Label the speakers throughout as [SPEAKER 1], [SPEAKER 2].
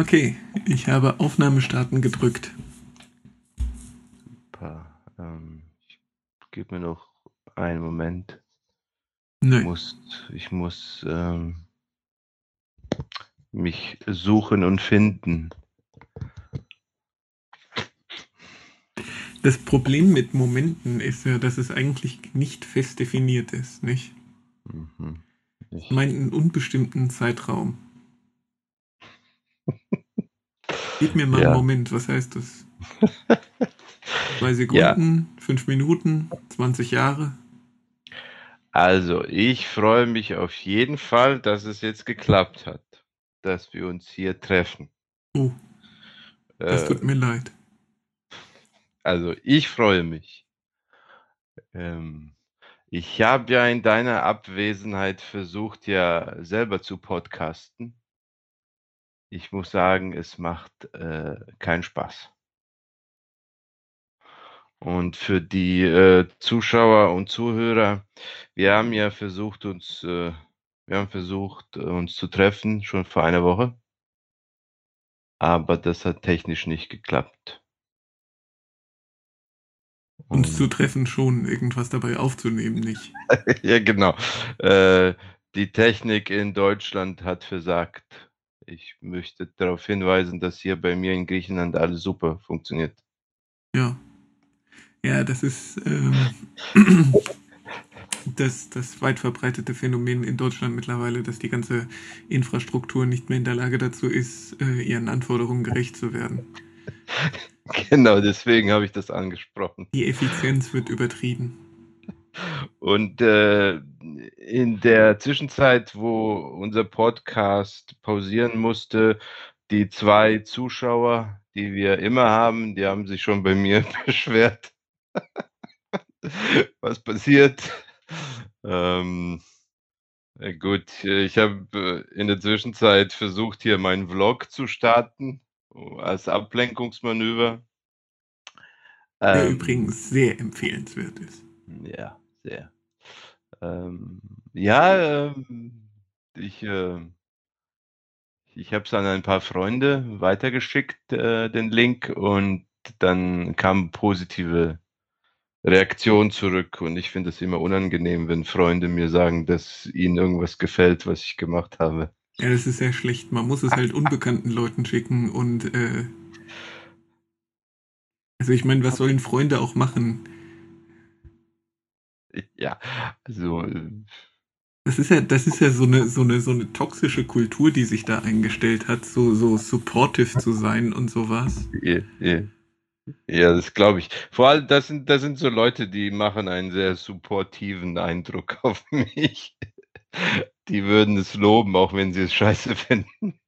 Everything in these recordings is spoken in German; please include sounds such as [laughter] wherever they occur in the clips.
[SPEAKER 1] Okay, ich habe Aufnahme starten gedrückt.
[SPEAKER 2] Super. Ähm, ich gebe mir noch einen Moment.
[SPEAKER 1] Nö.
[SPEAKER 2] Ich muss, ich muss ähm, mich suchen und finden.
[SPEAKER 1] Das Problem mit Momenten ist ja, dass es eigentlich nicht fest definiert ist, nicht?
[SPEAKER 2] Mhm.
[SPEAKER 1] Ich meine einen unbestimmten Zeitraum. Gib mir mal einen
[SPEAKER 2] ja.
[SPEAKER 1] Moment, was heißt das? Zwei [laughs] Sekunden, fünf Minuten, 20 Jahre?
[SPEAKER 2] Also, ich freue mich auf jeden Fall, dass es jetzt geklappt hat, dass wir uns hier treffen.
[SPEAKER 1] Oh, das
[SPEAKER 2] Äh,
[SPEAKER 1] tut mir leid.
[SPEAKER 2] Also, ich freue mich. Ähm, ich habe ja in deiner Abwesenheit versucht, ja selber zu podcasten. Ich muss sagen, es macht äh, keinen Spaß. Und für die äh, Zuschauer und Zuhörer, wir haben ja versucht, uns, äh, wir haben versucht, uns zu treffen, schon vor einer Woche, aber das hat technisch nicht geklappt.
[SPEAKER 1] Uns zu treffen schon, irgendwas dabei aufzunehmen, nicht. [laughs]
[SPEAKER 2] ja, genau. Äh, die Technik in Deutschland hat versagt. Ich möchte darauf hinweisen, dass hier bei mir in Griechenland alles super funktioniert.
[SPEAKER 1] Ja. Ja, das ist ähm, [laughs] das, das weit verbreitete Phänomen in Deutschland mittlerweile, dass die ganze Infrastruktur nicht mehr in der Lage dazu ist, äh, ihren Anforderungen gerecht zu werden. [laughs]
[SPEAKER 2] Genau, deswegen habe ich das angesprochen.
[SPEAKER 1] Die Effizienz wird übertrieben.
[SPEAKER 2] Und äh, in der Zwischenzeit, wo unser Podcast pausieren musste, die zwei Zuschauer, die wir immer haben, die haben sich schon bei mir [laughs] beschwert, [laughs] was passiert. Ähm, äh, gut, ich habe äh, in der Zwischenzeit versucht, hier meinen Vlog zu starten, als Ablenkungsmanöver.
[SPEAKER 1] Der
[SPEAKER 2] Ähm,
[SPEAKER 1] übrigens sehr empfehlenswert ist.
[SPEAKER 2] ja, sehr. Ähm, ja, ähm, ich, äh, ich habe es an ein paar Freunde weitergeschickt, äh, den Link, und dann kam positive Reaktion zurück. Und ich finde es immer unangenehm, wenn Freunde mir sagen, dass ihnen irgendwas gefällt, was ich gemacht habe.
[SPEAKER 1] Ja, das ist sehr schlecht. Man muss es halt unbekannten Leuten schicken und äh, also ich meine, was sollen Freunde auch machen?
[SPEAKER 2] Ja, also, äh,
[SPEAKER 1] Das ist ja, das ist ja so eine, so eine, so eine toxische Kultur, die sich da eingestellt hat, so, so supportive zu sein und sowas.
[SPEAKER 2] ja, ja. Ja, das glaube ich. Vor allem, das sind, das sind so Leute, die machen einen sehr supportiven Eindruck [laughs] auf mich. Die würden es loben, auch wenn sie es scheiße [laughs] finden.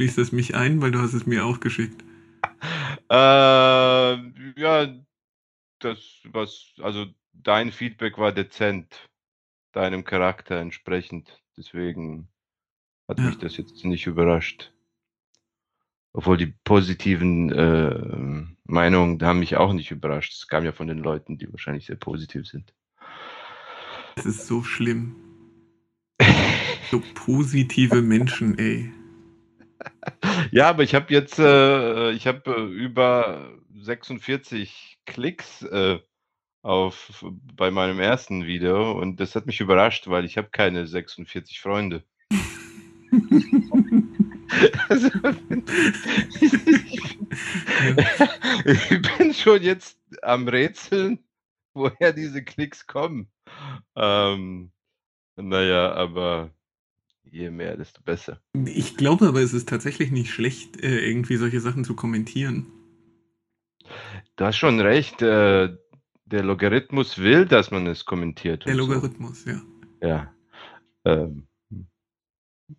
[SPEAKER 1] Schließt es mich ein, weil du hast es mir auch geschickt.
[SPEAKER 2] Äh, ja, das, was, also dein Feedback war dezent, deinem Charakter entsprechend. Deswegen hat
[SPEAKER 1] Ja.
[SPEAKER 2] mich das jetzt nicht überrascht. Obwohl die positiven äh, Meinungen haben mich auch nicht überrascht. Es kam ja von den Leuten, die wahrscheinlich sehr positiv sind.
[SPEAKER 1] Das ist so schlimm. So positive Menschen, ey. [laughs]
[SPEAKER 2] Ja, aber ich habe jetzt, äh, ich habe äh, über 46 Klicks äh, auf bei meinem ersten Video und das hat mich überrascht, weil ich habe keine 46 Freunde. Also, [laughs] [laughs] ich bin schon jetzt am Rätseln, woher diese Klicks kommen. Ähm, naja, aber je mehr, desto besser.
[SPEAKER 1] Ich glaube aber, es ist tatsächlich nicht schlecht, äh, irgendwie solche Sachen zu kommentieren.
[SPEAKER 2] Du hast schon recht, äh, der Logarithmus will, dass man es kommentiert.
[SPEAKER 1] Der
[SPEAKER 2] und so.
[SPEAKER 1] Logarithmus, ja.
[SPEAKER 2] Ja. Ähm,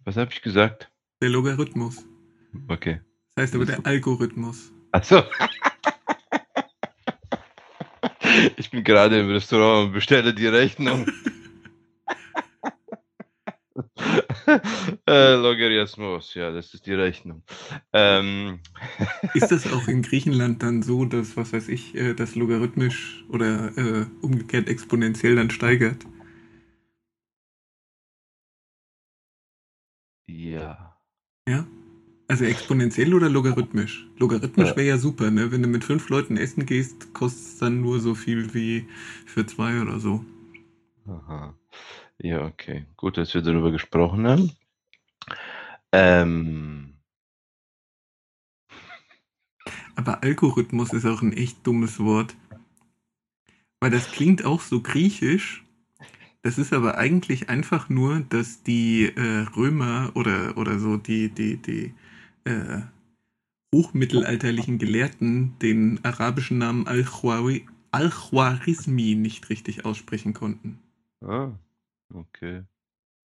[SPEAKER 2] was habe ich gesagt?
[SPEAKER 1] Der Logarithmus.
[SPEAKER 2] Okay.
[SPEAKER 1] Das heißt aber der Algorithmus.
[SPEAKER 2] Achso. [laughs] Ich bin gerade im Restaurant und bestelle die Rechnung. [laughs] äh, Logarithmus, ja, das ist die Rechnung. Ähm,
[SPEAKER 1] Ist das [laughs] auch in Griechenland dann so, dass, was weiß ich, äh, das logarithmisch oder äh, umgekehrt exponentiell dann steigert?
[SPEAKER 2] Ja.
[SPEAKER 1] Ja? Also exponentiell oder logarithmisch? Logarithmisch
[SPEAKER 2] Äh,
[SPEAKER 1] wäre ja super, ne? Wenn du mit fünf Leuten essen gehst, kostet es dann nur so viel wie für zwei oder so.
[SPEAKER 2] aha. Ja, okay. Gut, dass wir darüber gesprochen haben. Ähm,
[SPEAKER 1] Aber Algorithmus ist auch ein echt dummes Wort. Weil das klingt auch so griechisch. Das ist aber eigentlich einfach nur, dass die äh, Römer oder, oder so die, die, die äh, hochmittelalterlichen Gelehrten den arabischen Namen Al-Khwarizmi Al nicht richtig aussprechen konnten.
[SPEAKER 2] ah, okay.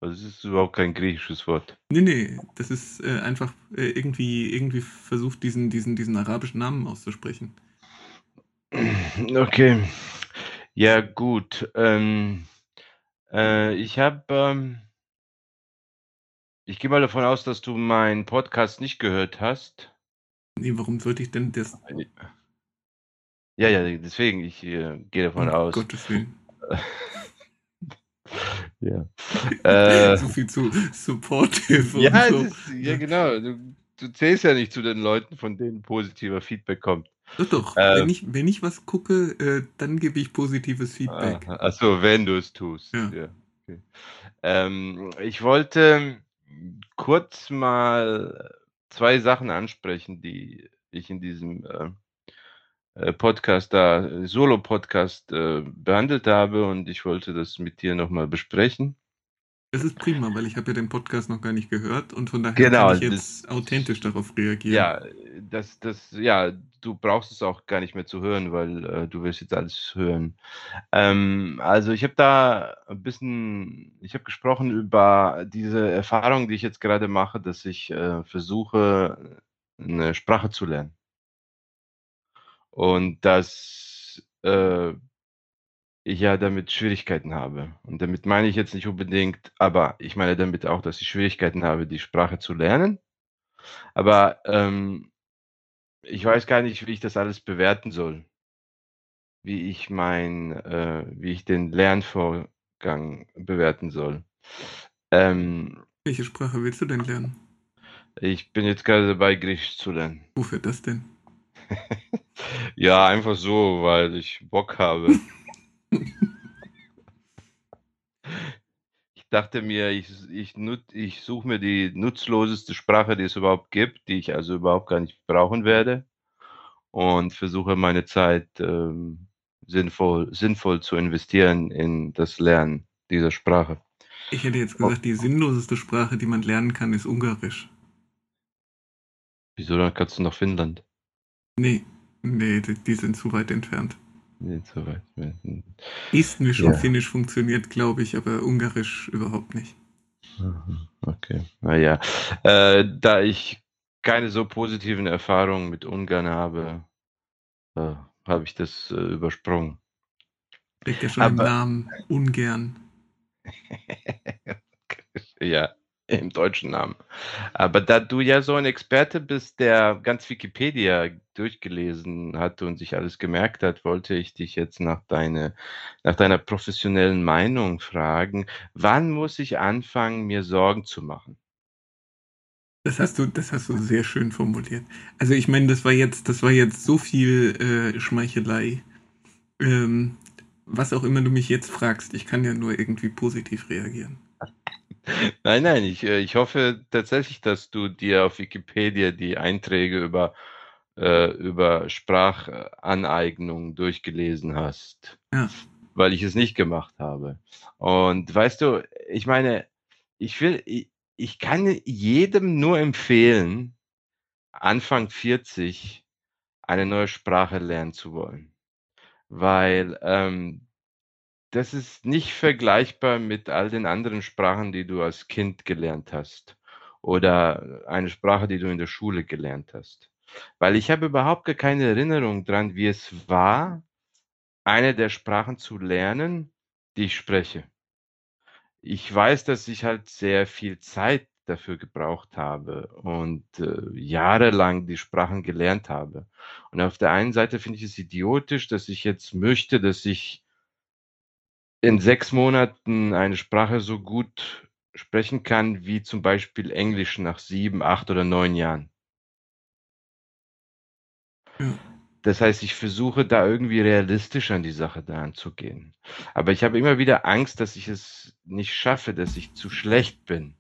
[SPEAKER 2] Also es ist überhaupt kein griechisches Wort.
[SPEAKER 1] Nee, nee, das ist äh, einfach äh, irgendwie, irgendwie versucht, diesen, diesen, diesen arabischen Namen auszusprechen. [clears throat]
[SPEAKER 2] Okay. Ja, gut. Ähm, äh, ich habe, ähm, ich gehe mal davon aus, dass du meinen Podcast nicht gehört hast.
[SPEAKER 1] Nee, warum sollte ich denn das?
[SPEAKER 2] Ja, ja, deswegen, ich äh, gehe davon
[SPEAKER 1] um
[SPEAKER 2] aus.
[SPEAKER 1] Gottes Willen. [laughs]
[SPEAKER 2] Ja. [laughs] Äh,
[SPEAKER 1] so viel zu supportive
[SPEAKER 2] ja,
[SPEAKER 1] und so.
[SPEAKER 2] ist, ja, genau. Du, du zählst ja nicht zu den Leuten, von denen positiver Feedback kommt.
[SPEAKER 1] Doch, doch.
[SPEAKER 2] Äh,
[SPEAKER 1] wenn, ich, wenn ich was gucke, äh, dann gebe ich positives Feedback.
[SPEAKER 2] Achso, wenn du es tust.
[SPEAKER 1] Ja.
[SPEAKER 2] Ja. okay. ähm, ich wollte kurz mal zwei Sachen ansprechen, die ich in diesem äh, Podcast da, Solo-Podcast äh, behandelt habe und ich wollte das mit dir nochmal besprechen.
[SPEAKER 1] Das ist prima, weil ich habe ja den Podcast noch gar nicht gehört und von daher
[SPEAKER 2] Genau,
[SPEAKER 1] kann ich
[SPEAKER 2] das-
[SPEAKER 1] jetzt authentisch darauf reagieren.
[SPEAKER 2] Ja, das, das, ja, du brauchst es auch gar nicht mehr zu hören, weil äh, du wirst jetzt alles hören. Ähm, also ich habe da ein bisschen, ich habe gesprochen über diese Erfahrung, die ich jetzt gerade mache, dass ich äh, versuche, eine Sprache zu lernen. Und dass äh, ich ja damit Schwierigkeiten habe. Und damit meine ich jetzt nicht unbedingt, aber ich meine damit auch, dass ich Schwierigkeiten habe, die Sprache zu lernen. Aber ähm, ich weiß gar nicht, wie ich das alles bewerten soll. Wie ich mein, äh, wie ich den Lernvorgang bewerten soll. Ähm,
[SPEAKER 1] Welche Sprache willst du denn lernen?
[SPEAKER 2] ich bin jetzt gerade dabei, Griechisch zu lernen.
[SPEAKER 1] Wofür das denn? [laughs]
[SPEAKER 2] Ja, einfach so, weil ich Bock habe. [laughs] Ich dachte mir, ich, ich, ich suche mir die nutzloseste Sprache, die es überhaupt gibt, die ich also überhaupt gar nicht brauchen werde und versuche meine Zeit ähm, sinnvoll, sinnvoll zu investieren in das Lernen dieser Sprache.
[SPEAKER 1] Ich hätte jetzt gesagt, die sinnloseste Sprache, die man lernen kann, ist Ungarisch.
[SPEAKER 2] Wieso dann kannst du nach Finnland?
[SPEAKER 1] Nee, nee, die, die sind zu weit entfernt.
[SPEAKER 2] Nicht so weit.
[SPEAKER 1] Estnisch
[SPEAKER 2] Ja.
[SPEAKER 1] und Finnisch funktioniert, glaube ich, aber Ungarisch überhaupt nicht.
[SPEAKER 2] Okay, naja. Äh, da ich keine so positiven Erfahrungen mit Ungarn habe, äh, habe ich das äh, übersprungen.
[SPEAKER 1] Steckt ja schon im
[SPEAKER 2] Aber-
[SPEAKER 1] Namen. Ungern. [laughs]
[SPEAKER 2] ja, im deutschen Namen. Aber da du ja so ein Experte bist, der ganz Wikipedia durchgelesen hat und sich alles gemerkt hat, wollte ich dich jetzt nach, deine, nach deiner professionellen Meinung fragen. Wann muss ich anfangen, mir Sorgen zu machen?
[SPEAKER 1] Das hast du, das hast du sehr schön formuliert. Also ich meine, das war jetzt, das war jetzt so viel äh, Schmeichelei. Ähm, was auch immer du mich jetzt fragst, ich kann ja nur irgendwie positiv reagieren. [laughs]
[SPEAKER 2] Nein, nein, ich, äh, ich hoffe tatsächlich, dass du dir auf Wikipedia die Einträge über, äh, über Sprachaneignung durchgelesen hast,
[SPEAKER 1] Ja.
[SPEAKER 2] weil ich es nicht gemacht habe. Und weißt du, ich meine, ich will, ich, ich kann jedem nur empfehlen, Anfang 40 eine neue Sprache lernen zu wollen, weil ähm, das ist nicht vergleichbar mit all den anderen Sprachen, die du als Kind gelernt hast oder eine Sprache, die du in der Schule gelernt hast. Weil ich habe überhaupt gar keine Erinnerung dran, wie es war, eine der Sprachen zu lernen, die ich spreche. Ich weiß, dass ich halt sehr viel Zeit dafür gebraucht habe und äh, jahrelang die Sprachen gelernt habe. Und auf der einen Seite finde ich es idiotisch, dass ich jetzt möchte, dass ich in sechs Monaten eine Sprache so gut sprechen kann wie zum Beispiel Englisch nach sieben, acht oder neun Jahren.
[SPEAKER 1] Ja.
[SPEAKER 2] Das heißt, ich versuche da irgendwie realistisch an die Sache da anzugehen. Aber ich habe immer wieder Angst, dass ich es nicht schaffe, dass ich zu schlecht bin.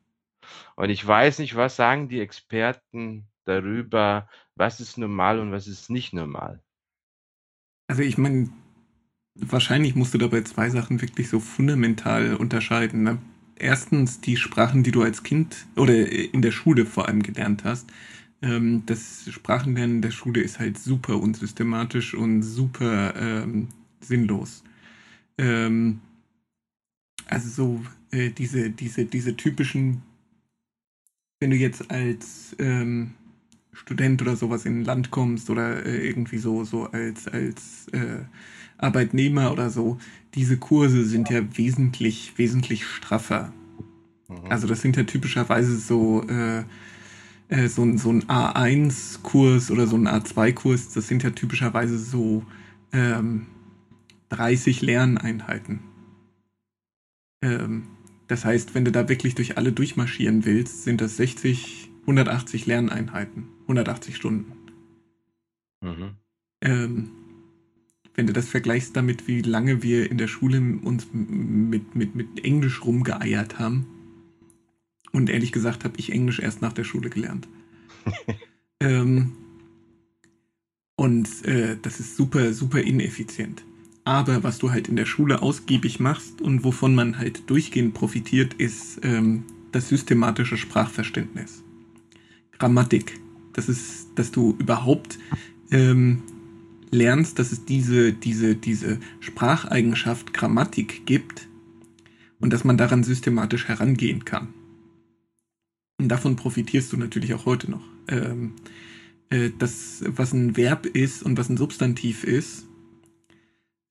[SPEAKER 2] Und ich weiß nicht, was sagen die Experten darüber, was ist normal und was ist nicht normal.
[SPEAKER 1] Also ich meine, wahrscheinlich musst du dabei zwei Sachen wirklich so fundamental unterscheiden. Ne? Erstens die Sprachen, die du als Kind oder in der Schule vor allem gelernt hast. Ähm, das Sprachenlernen der Schule ist halt super unsystematisch und super ähm, sinnlos. Ähm, also so äh, diese, diese, diese typischen, wenn du jetzt als ähm, Student oder sowas in ein Land kommst oder äh, irgendwie so, so als, als äh, Arbeitnehmer oder so, diese Kurse sind ja wesentlich, wesentlich straffer. Mhm. Also das sind ja typischerweise so, äh, äh, so, ein, so ein A1-Kurs oder so ein A2-Kurs, das sind ja typischerweise so ähm, 30 Lerneinheiten. Ähm, das heißt, wenn du da wirklich durch alle durchmarschieren willst, sind das 60, 180 Lerneinheiten, 180 Stunden. Mhm. Ähm, wenn du das vergleichst damit, wie lange wir in der Schule uns mit, mit, mit Englisch rumgeeiert haben. Und ehrlich gesagt habe ich Englisch erst nach der Schule gelernt. [laughs] ähm, und äh, das ist super, super ineffizient. Aber was du halt in der Schule ausgiebig machst und wovon man halt durchgehend profitiert, ist ähm, das systematische Sprachverständnis. Grammatik. Das ist, dass du überhaupt ähm, lernst, dass es diese, diese, diese Spracheigenschaft Grammatik gibt und dass man daran systematisch herangehen kann. Und davon profitierst du natürlich auch heute noch. Ähm, äh, das, was ein Verb ist und was ein Substantiv ist,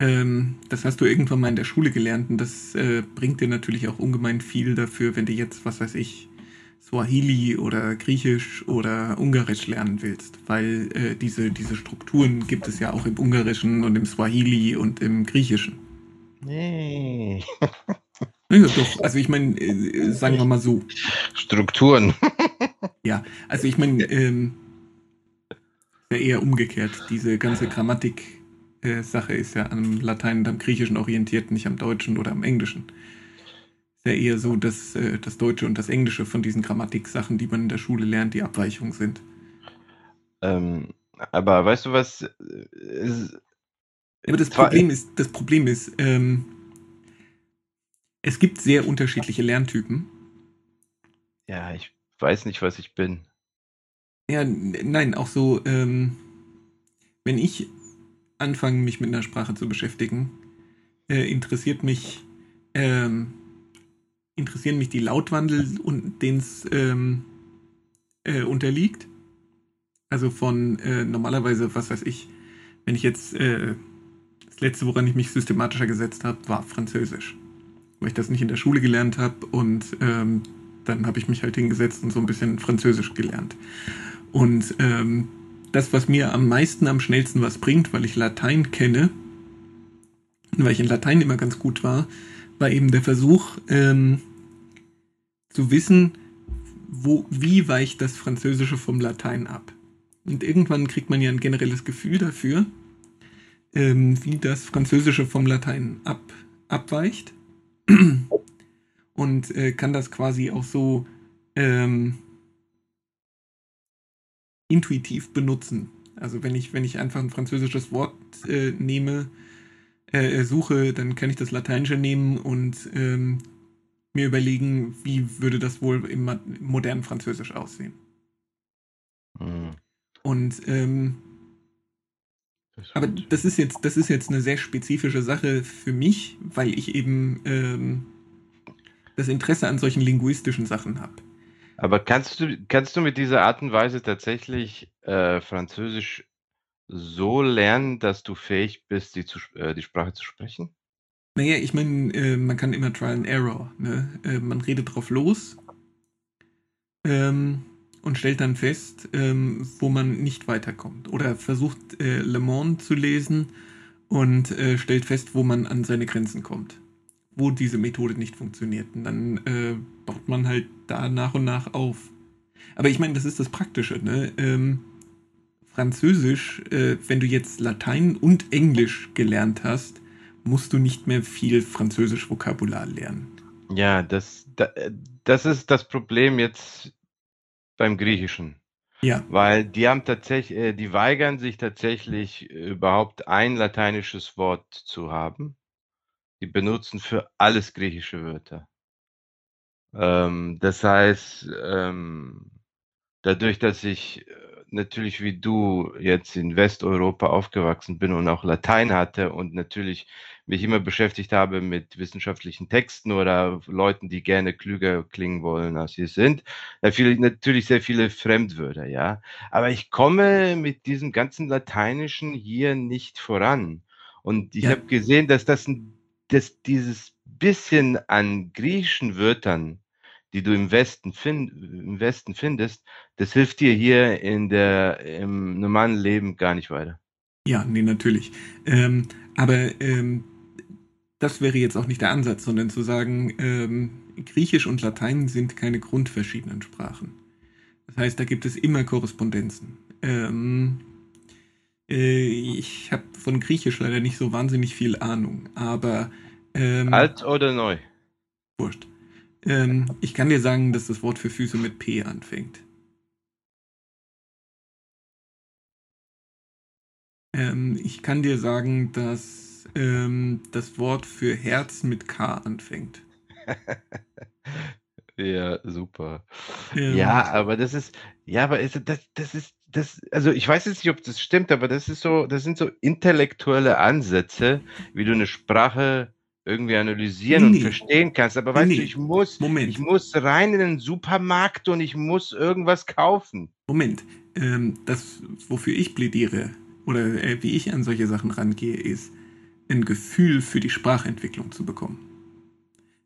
[SPEAKER 1] ähm, das hast du irgendwann mal in der Schule gelernt und das äh, bringt dir natürlich auch ungemein viel dafür, wenn du jetzt, was weiß ich, Swahili oder Griechisch oder Ungarisch lernen willst, weil äh, diese, diese Strukturen gibt es ja auch im Ungarischen und im Swahili und im Griechischen.
[SPEAKER 2] Nee. [laughs]
[SPEAKER 1] Ja, doch, also ich meine, äh, sagen wir mal so.
[SPEAKER 2] Strukturen. [laughs]
[SPEAKER 1] ja, also ich meine, ähm, ja eher umgekehrt. Diese ganze Grammatik-Sache äh, ist ja am Latein und am Griechischen orientiert, nicht am Deutschen oder am Englischen ja eher so, dass äh, das Deutsche und das Englische von diesen Grammatik-Sachen, die man in der Schule lernt, die Abweichungen sind.
[SPEAKER 2] Ähm, aber weißt du was?
[SPEAKER 1] Ist, aber das Problem ist, das Problem ist, ähm, es gibt sehr unterschiedliche Lerntypen.
[SPEAKER 2] Ja, ich weiß nicht, was ich bin.
[SPEAKER 1] Ja, nein, auch so, ähm, wenn ich anfange, mich mit einer Sprache zu beschäftigen, äh, interessiert mich ähm, interessieren mich die Lautwandel, denen es ähm, äh, unterliegt. Also von äh, normalerweise, was weiß ich, wenn ich jetzt äh, das letzte, woran ich mich systematischer gesetzt habe, war Französisch. Weil ich das nicht in der Schule gelernt habe und ähm, dann habe ich mich halt hingesetzt und so ein bisschen Französisch gelernt. Und ähm, das, was mir am meisten, am schnellsten was bringt, weil ich Latein kenne, weil ich in Latein immer ganz gut war, war eben der Versuch, ähm, zu wissen, wo, wie weicht das Französische vom Latein ab. Und irgendwann kriegt man ja ein generelles Gefühl dafür, ähm, wie das Französische vom Latein ab, abweicht. [clears throat] Und äh, kann das quasi auch so ähm, intuitiv benutzen. Also wenn ich, wenn ich einfach ein französisches Wort äh, nehme, äh, suche, dann kann ich das Lateinische nehmen und ähm, mir überlegen, wie würde das wohl im modernen Französisch aussehen. Mhm. Und ähm, aber das ist jetzt, das ist jetzt eine sehr spezifische Sache für mich, weil ich eben ähm, das Interesse an solchen linguistischen Sachen habe.
[SPEAKER 2] Aber kannst du, kannst du mit dieser Art und Weise tatsächlich äh, Französisch so lernen, dass du fähig bist, die, zu, äh, die Sprache zu sprechen?
[SPEAKER 1] Naja, ich meine, äh, man kann immer Trial and Error. Ne? Äh, man redet drauf los ähm, und stellt dann fest, ähm, wo man nicht weiterkommt. Oder versucht äh, Le Monde zu lesen und äh, stellt fest, wo man an seine Grenzen kommt. Wo diese Methode nicht funktioniert. Und dann äh, baut man halt da nach und nach auf. Aber ich meine, das ist das Praktische, ne? Ähm, Französisch, äh, wenn du jetzt Latein und Englisch gelernt hast, musst du nicht mehr viel Französisch-Vokabular lernen.
[SPEAKER 2] Ja, das, das ist das Problem jetzt beim Griechischen.
[SPEAKER 1] Ja.
[SPEAKER 2] Weil die haben tatsächlich, äh, die weigern sich tatsächlich überhaupt ein lateinisches Wort zu haben. Die benutzen für alles griechische Wörter. Ähm, das heißt, ähm, dadurch, dass ich äh, natürlich wie du jetzt in Westeuropa aufgewachsen bin und auch Latein hatte und natürlich mich immer beschäftigt habe mit wissenschaftlichen Texten oder Leuten, die gerne klüger klingen wollen, als sie sind. Da viele, natürlich sehr viele Fremdwörter, ja. Aber ich komme mit diesem ganzen Lateinischen hier nicht voran. Und ich ja. habe gesehen, dass das dass dieses bisschen an griechischen Wörtern, die du im Westen, find, im Westen findest, das hilft dir hier in der, im normalen Leben gar nicht weiter.
[SPEAKER 1] Ja, nee, natürlich. Ähm, aber ähm, das wäre jetzt auch nicht der Ansatz, sondern zu sagen, ähm, Griechisch und Latein sind keine grundverschiedenen Sprachen. Das heißt, da gibt es immer Korrespondenzen. Ähm, äh, ich habe von Griechisch leider nicht so wahnsinnig viel Ahnung, aber.
[SPEAKER 2] Ähm, Alt oder neu?
[SPEAKER 1] Wurscht. Ähm, ich kann dir sagen, dass das Wort für Füße mit P anfängt. Ähm, ich kann dir sagen, dass ähm, das Wort für Herz mit K anfängt. [laughs]
[SPEAKER 2] ja, super. Ähm, ja, aber das ist, ja, aber ist, das, das ist, das, also ich weiß jetzt nicht, ob das stimmt, aber das ist so, das sind so intellektuelle Ansätze, wie du eine Sprache irgendwie analysieren nee. und verstehen kannst. Aber weißt nee. du, ich muss, Moment. ich muss rein in den Supermarkt und ich muss irgendwas kaufen.
[SPEAKER 1] Moment, ähm, das, wofür ich plädiere oder äh, wie ich an solche Sachen rangehe, ist ein Gefühl für die Sprachentwicklung zu bekommen.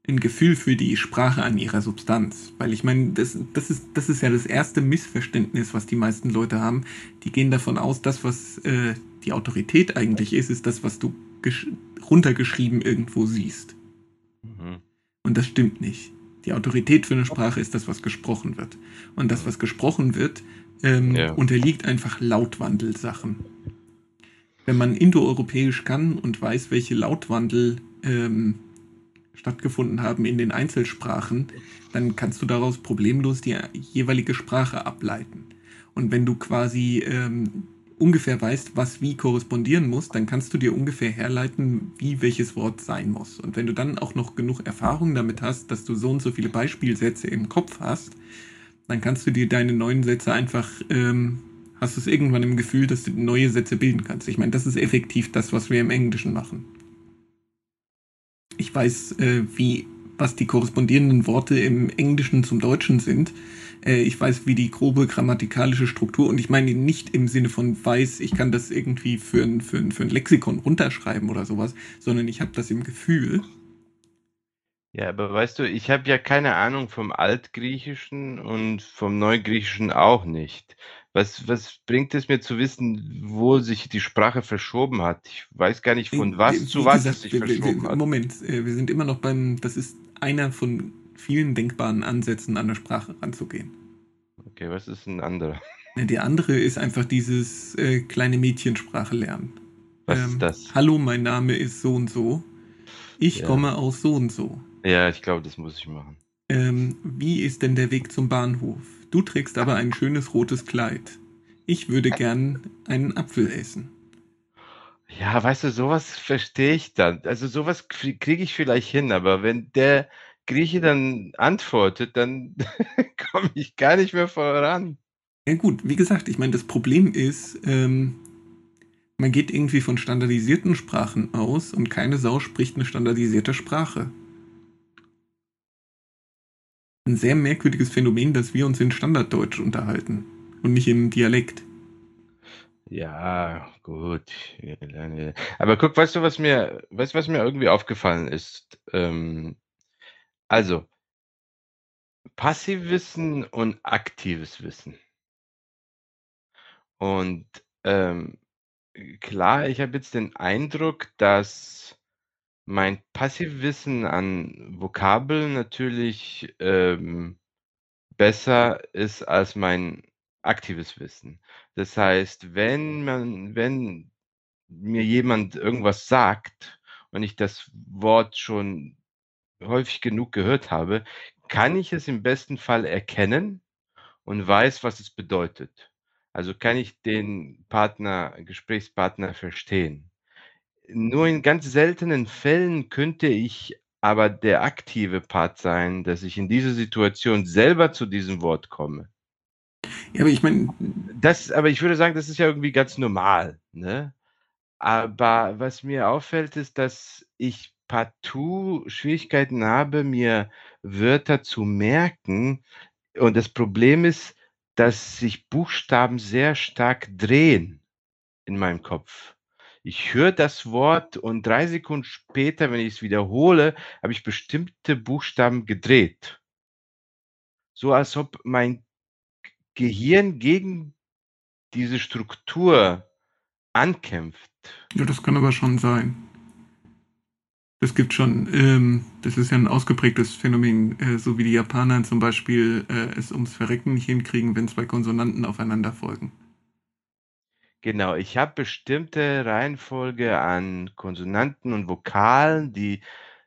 [SPEAKER 1] Ein Gefühl für die Sprache an ihrer Substanz. Weil ich meine, das, das, ist, das ist ja das erste Missverständnis, was die meisten Leute haben. Die gehen davon aus, das, was äh, die Autorität eigentlich ist, ist das, was du runtergeschrieben irgendwo siehst. Mhm. Und das stimmt nicht. Die Autorität für eine Sprache ist das, was gesprochen wird. Und das, was gesprochen wird, ähm, ja. unterliegt einfach Lautwandelsachen. Wenn man indoeuropäisch kann und weiß, welche Lautwandel ähm, stattgefunden haben in den Einzelsprachen, dann kannst du daraus problemlos die jeweilige Sprache ableiten. Und wenn du quasi ähm, ungefähr weißt, was wie korrespondieren muss, dann kannst du dir ungefähr herleiten, wie welches Wort sein muss. Und wenn du dann auch noch genug Erfahrung damit hast, dass du so und so viele Beispielsätze im Kopf hast, dann kannst du dir deine neuen Sätze einfach, ähm, hast du es irgendwann im Gefühl, dass du neue Sätze bilden kannst. Ich meine, das ist effektiv das, was wir im Englischen machen. Ich weiß, äh, wie, was die korrespondierenden Worte im Englischen zum Deutschen sind äh, ich weiß, wie die grobe grammatikalische Struktur, und ich meine nicht im Sinne von weiß, ich kann das irgendwie für ein, für ein, für ein Lexikon runterschreiben oder sowas, sondern ich habe das im Gefühl.
[SPEAKER 2] Ja, aber weißt du, ich habe ja keine Ahnung vom Altgriechischen und vom Neugriechischen auch nicht. Was, was bringt es mir zu wissen, wo sich die Sprache verschoben hat? Ich weiß gar nicht, von was wie, zu was gesagt, es sich verschoben
[SPEAKER 1] wir, hat. Moment, äh, wir sind immer noch beim, das ist einer von vielen denkbaren Ansätzen an der Sprache ranzugehen.
[SPEAKER 2] Okay, was ist ein anderer?
[SPEAKER 1] Der andere ist einfach dieses äh, kleine Mädchensprache lernen.
[SPEAKER 2] Was ähm, ist das?
[SPEAKER 1] Hallo, mein Name ist so und so. Ich ja. komme aus so und so.
[SPEAKER 2] Ja, ich glaube, das muss ich machen.
[SPEAKER 1] Ähm, wie ist denn der Weg zum Bahnhof? Du trägst aber ein schönes rotes Kleid. Ich würde gern einen Apfel essen.
[SPEAKER 2] Ja, weißt du, sowas verstehe ich dann. Also sowas kriege ich vielleicht hin, aber wenn der Grieche dann antwortet, dann [laughs] komme ich gar nicht mehr voran.
[SPEAKER 1] Ja gut, wie gesagt, ich meine, das Problem ist, ähm, man geht irgendwie von standardisierten Sprachen aus und keine Sau spricht eine standardisierte Sprache. Ein sehr merkwürdiges Phänomen, dass wir uns in Standarddeutsch unterhalten und nicht im Dialekt.
[SPEAKER 2] Ja, gut. Aber guck, weißt du, was mir, weißt was mir irgendwie aufgefallen ist? Ähm, also Passivwissen und aktives Wissen. Und, ähm, klar, ich habe jetzt den Eindruck, dass mein Passivwissen an Vokabeln natürlich, ähm, besser ist als mein aktives Wissen. Das heißt, wenn man wenn mir jemand irgendwas sagt und ich das Wort schon häufig genug gehört habe, kann ich es im besten Fall erkennen und weiß, was es bedeutet. Also, kann ich den Partner Gesprächspartner verstehen. Nur in ganz seltenen Fällen könnte ich aber der aktive Part sein, dass ich in dieser Situation selber zu diesem Wort komme.
[SPEAKER 1] Ja, aber ich meine
[SPEAKER 2] Das aber ich würde sagen, das ist ja irgendwie ganz normal, ne? Aber was mir auffällt, ist, dass ich partout Schwierigkeiten habe, mir Wörter zu merken. Und das Problem ist, dass sich Buchstaben sehr stark drehen in meinem Kopf. Ich höre das Wort und 3 Sekunden später, wenn ich es wiederhole, habe ich bestimmte Buchstaben gedreht. So als ob mein Gehirn gegen diese Struktur ankämpft.
[SPEAKER 1] Ja, das kann aber schon sein. Es gibt schon, ähm, das ist ja ein ausgeprägtes Phänomen, äh, so wie die Japaner zum Beispiel äh, es ums Verrecken nicht hinkriegen, wenn zwei Konsonanten aufeinander folgen.
[SPEAKER 2] Genau, ich habe bestimmte Reihenfolge an Konsonanten und Vokalen, die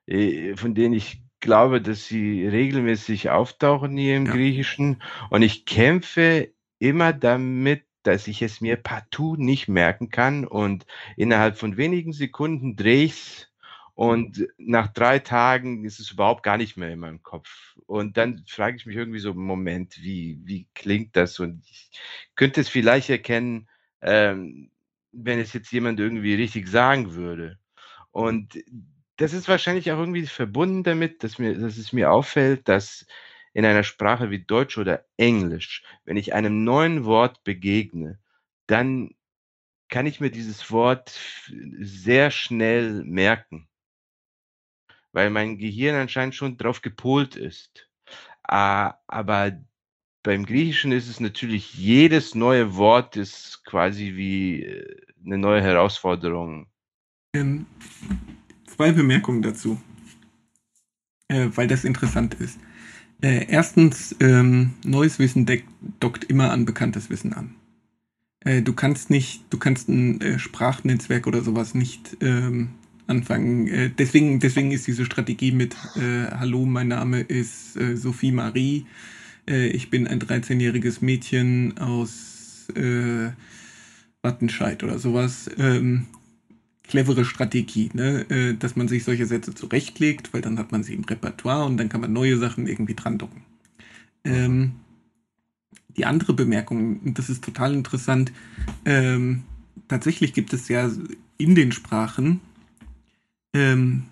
[SPEAKER 2] äh, von denen ich glaube, dass sie regelmäßig auftauchen hier im
[SPEAKER 1] Ja.
[SPEAKER 2] Griechischen. Und ich kämpfe immer damit, dass ich es mir partout nicht merken kann. Und innerhalb von wenigen Sekunden drehe ich's und nach 3 Tagen ist es überhaupt gar nicht mehr in meinem Kopf. Und dann frage ich mich irgendwie so: „Moment, wie wie klingt das?“ Und ich könnte es vielleicht erkennen, ähm, wenn es jetzt jemand irgendwie richtig sagen würde. Und das ist wahrscheinlich auch irgendwie verbunden damit, dass mir dass es mir auffällt, dass in einer Sprache wie Deutsch oder Englisch, wenn ich einem neuen Wort begegne, dann kann ich mir dieses Wort sehr schnell merken. Weil mein Gehirn anscheinend schon drauf gepolt ist. Ah, aber beim Griechischen ist es natürlich jedes neue Wort ist quasi wie, äh, 'ne neue Herausforderung.
[SPEAKER 1] Ähm, 2 Bemerkungen dazu, äh, weil das interessant ist. Äh, 1. ähm, neues Wissen deck dockt immer an bekanntes Wissen an. Äh, du kannst nicht du kannst 'n, äh, Sprachnetzwerk oder so was nicht, ähm, anfangen. Äh, deswegen deswegen ist diese Strategie mit, „Hallo, mein Name ist, Sophie Marie. Äh, ich bin ein 13-jähriges Mädchen aus, äh, Wattenscheid“ oder so was, ähm, clevere Strategie, ne? Äh, dass man sich solche Sätze zurechtlegt, weil dann hat man sie im Repertoire und dann kann man neue Sachen irgendwie dran docken. Ähm, die andere Bemerkung, das ist total interessant, ähm, tatsächlich gibt es ja in den Sprachen, ähm,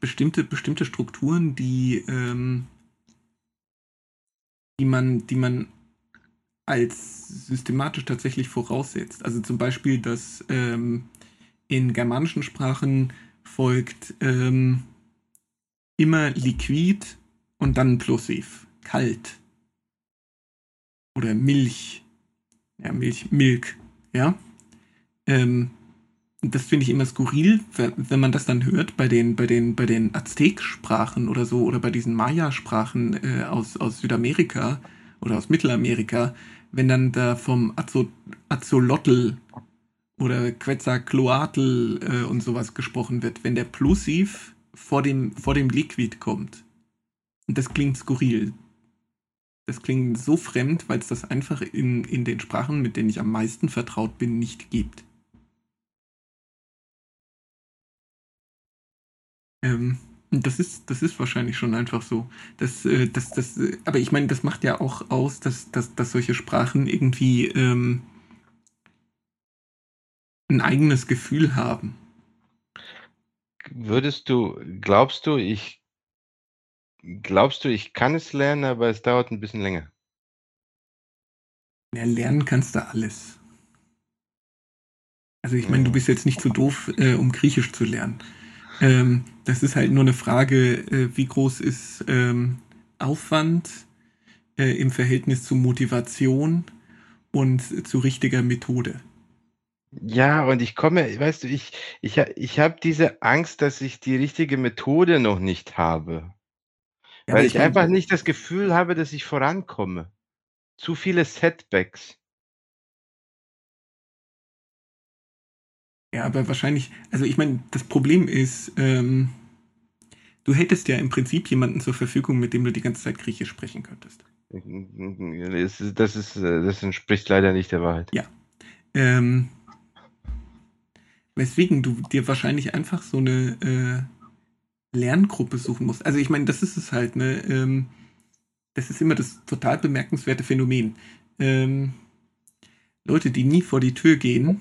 [SPEAKER 1] bestimmte bestimmte Strukturen, die, ähm die man die man als systematisch tatsächlich voraussetzt. Also, zum Beispiel, dass, ähm, in germanischen Sprachen folgt, ähm, immer Liquid und dann Plosiv. Kalt. Oder Milch. Ja, Milch, Milk, ja? Ähm, das finde ich immer skurril, we wenn man das dann hört bei den bei den bei den Azteksprachen oder so oder bei diesen Maya-Sprachen, äh, aus aus Südamerika oder aus Mittelamerika, wenn dann da vom Azo Axolotl oder Quetzalcoatl, äh, und so was gesprochen wird, wenn der Plosiv vor dem vor dem Liquid kommt. Und das klingt skurril. Das klingt so fremd, weil's das einfach in in den Sprachen, mit denen ich am meisten vertraut bin, nicht gibt. Ähm, das ist das ist wahrscheinlich schon einfach so. Das, äh, das das äh, aber ich meine, das macht ja auch aus, dass dass dass solche Sprachen irgendwie, ähm 'n eigenes Gefühl haben.
[SPEAKER 2] Würdest du glaubst du, ich glaubst du, ich kann es lernen, aber es dauert 'n bisschen länger?
[SPEAKER 1] Ja, lernen kannst du alles. Also, ich meine, du bist jetzt nicht zu doof, äh, um Griechisch zu lernen. Ähm, das ist halt nur 'ne Frage, äh, wie groß ist, ähm, Aufwand äh, im Verhältnis zu Motivation und zu richtiger Methode.
[SPEAKER 2] Ja, und ich komme, weißt du, ich, ich, ich habe diese Angst, dass ich die richtige Methode noch nicht habe.
[SPEAKER 1] Ja,
[SPEAKER 2] weil ich
[SPEAKER 1] ich
[SPEAKER 2] einfach nicht das Gefühl habe, dass ich vorankomme. Zu viele Setbacks.
[SPEAKER 1] Ja, aber wahrscheinlich, also ich meine, das Problem ist, ähm, du hättest ja im Prinzip jemanden zur Verfügung, mit dem du die ganze Zeit Griechisch sprechen könntest.
[SPEAKER 2] Das ist, das, ist, das entspricht leider nicht der Wahrheit.
[SPEAKER 1] Ähm, weswegen du dir wahrscheinlich einfach so eine äh, Lerngruppe suchen musst. Also ich meine, das ist es halt, ne? Ähm, das ist immer das total bemerkenswerte Phänomen. Ähm, Leute, die nie vor die Tür gehen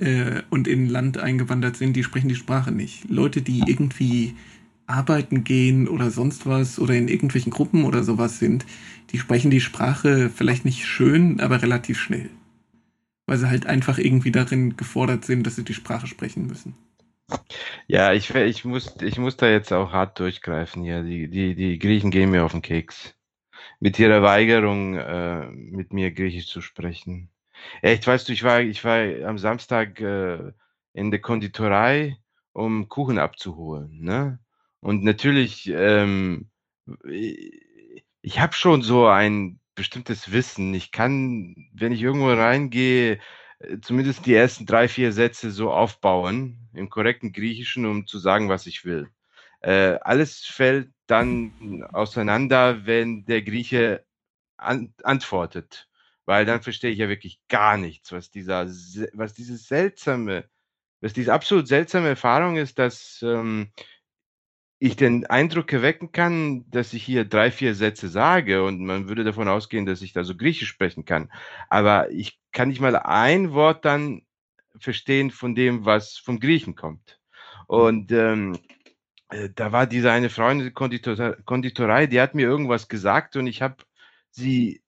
[SPEAKER 1] äh, und in ein Land eingewandert sind, die sprechen die Sprache nicht. Leute, die irgendwie arbeiten gehen oder sonst was oder in irgendwelchen Gruppen oder sowas sind, die sprechen die Sprache vielleicht nicht schön, aber relativ schnell weil sie halt einfach irgendwie darin gefordert sind, dass sie die Sprache sprechen müssen.
[SPEAKER 2] Ja, ich, ich, muss, ich muss da jetzt auch hart durchgreifen hier. Die, die, die Griechen gehen mir auf den Keks. Mit ihrer Weigerung, äh, mit mir Griechisch zu sprechen. Echt, weißt du, ich war, ich war am Samstag äh, in der Konditorei, um Kuchen abzuholen. Ne? Und natürlich, ähm, ich, habe schon so ein bestimmtes Wissen. Ich kann, wenn ich irgendwo reingehe, äh, zumindest die ersten drei, vier Sätze so aufbauen, im korrekten Griechischen, um zu sagen, was ich will. Äh, alles fällt dann auseinander, wenn der Grieche an, antwortet, weil dann verstehe ich ja wirklich gar nichts, was dieser, se- was diese seltsame, was diese absolut seltsame Erfahrung ist, dass ähm, ich den Eindruck erwecken kann, dass ich hier drei, vier Sätze sage und man würde davon ausgehen, dass ich da so Griechisch sprechen kann. Aber ich kann nicht mal ein Wort dann verstehen von dem, was vom Griechen kommt. Und ähm, äh, da war diese eine Frau in der Konditor Konditorei, die hat mir irgendwas gesagt und ich habe sie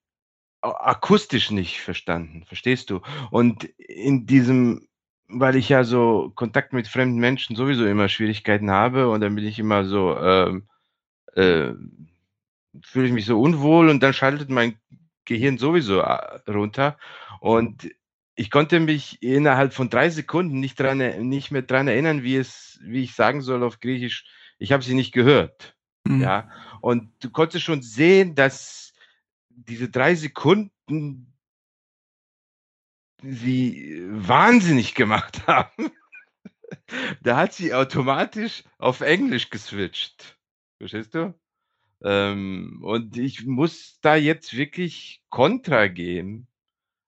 [SPEAKER 2] akustisch nicht verstanden, verstehst du? Und in diesem, weil ich ja so Kontakt mit fremden Menschen sowieso immer Schwierigkeiten habe und dann bin ich immer so, ähm, äh, fühle ich mich so unwohl und dann schaltet mein Gehirn sowieso äh, runter und ich konnte mich innerhalb von drei Sekunden nicht, dran, nicht mehr dran erinnern, wie, es, wie ich sagen soll auf Griechisch. Ich habe sie nicht gehört.
[SPEAKER 1] Hm.
[SPEAKER 2] Ja, und du konntest schon sehen, dass diese drei Sekunden sie wahnsinnig gemacht [laughs] haben. Da hat sie automatisch auf Englisch geswitcht. Verstehst du? Ähm, und ich muss da jetzt wirklich Kontra geben,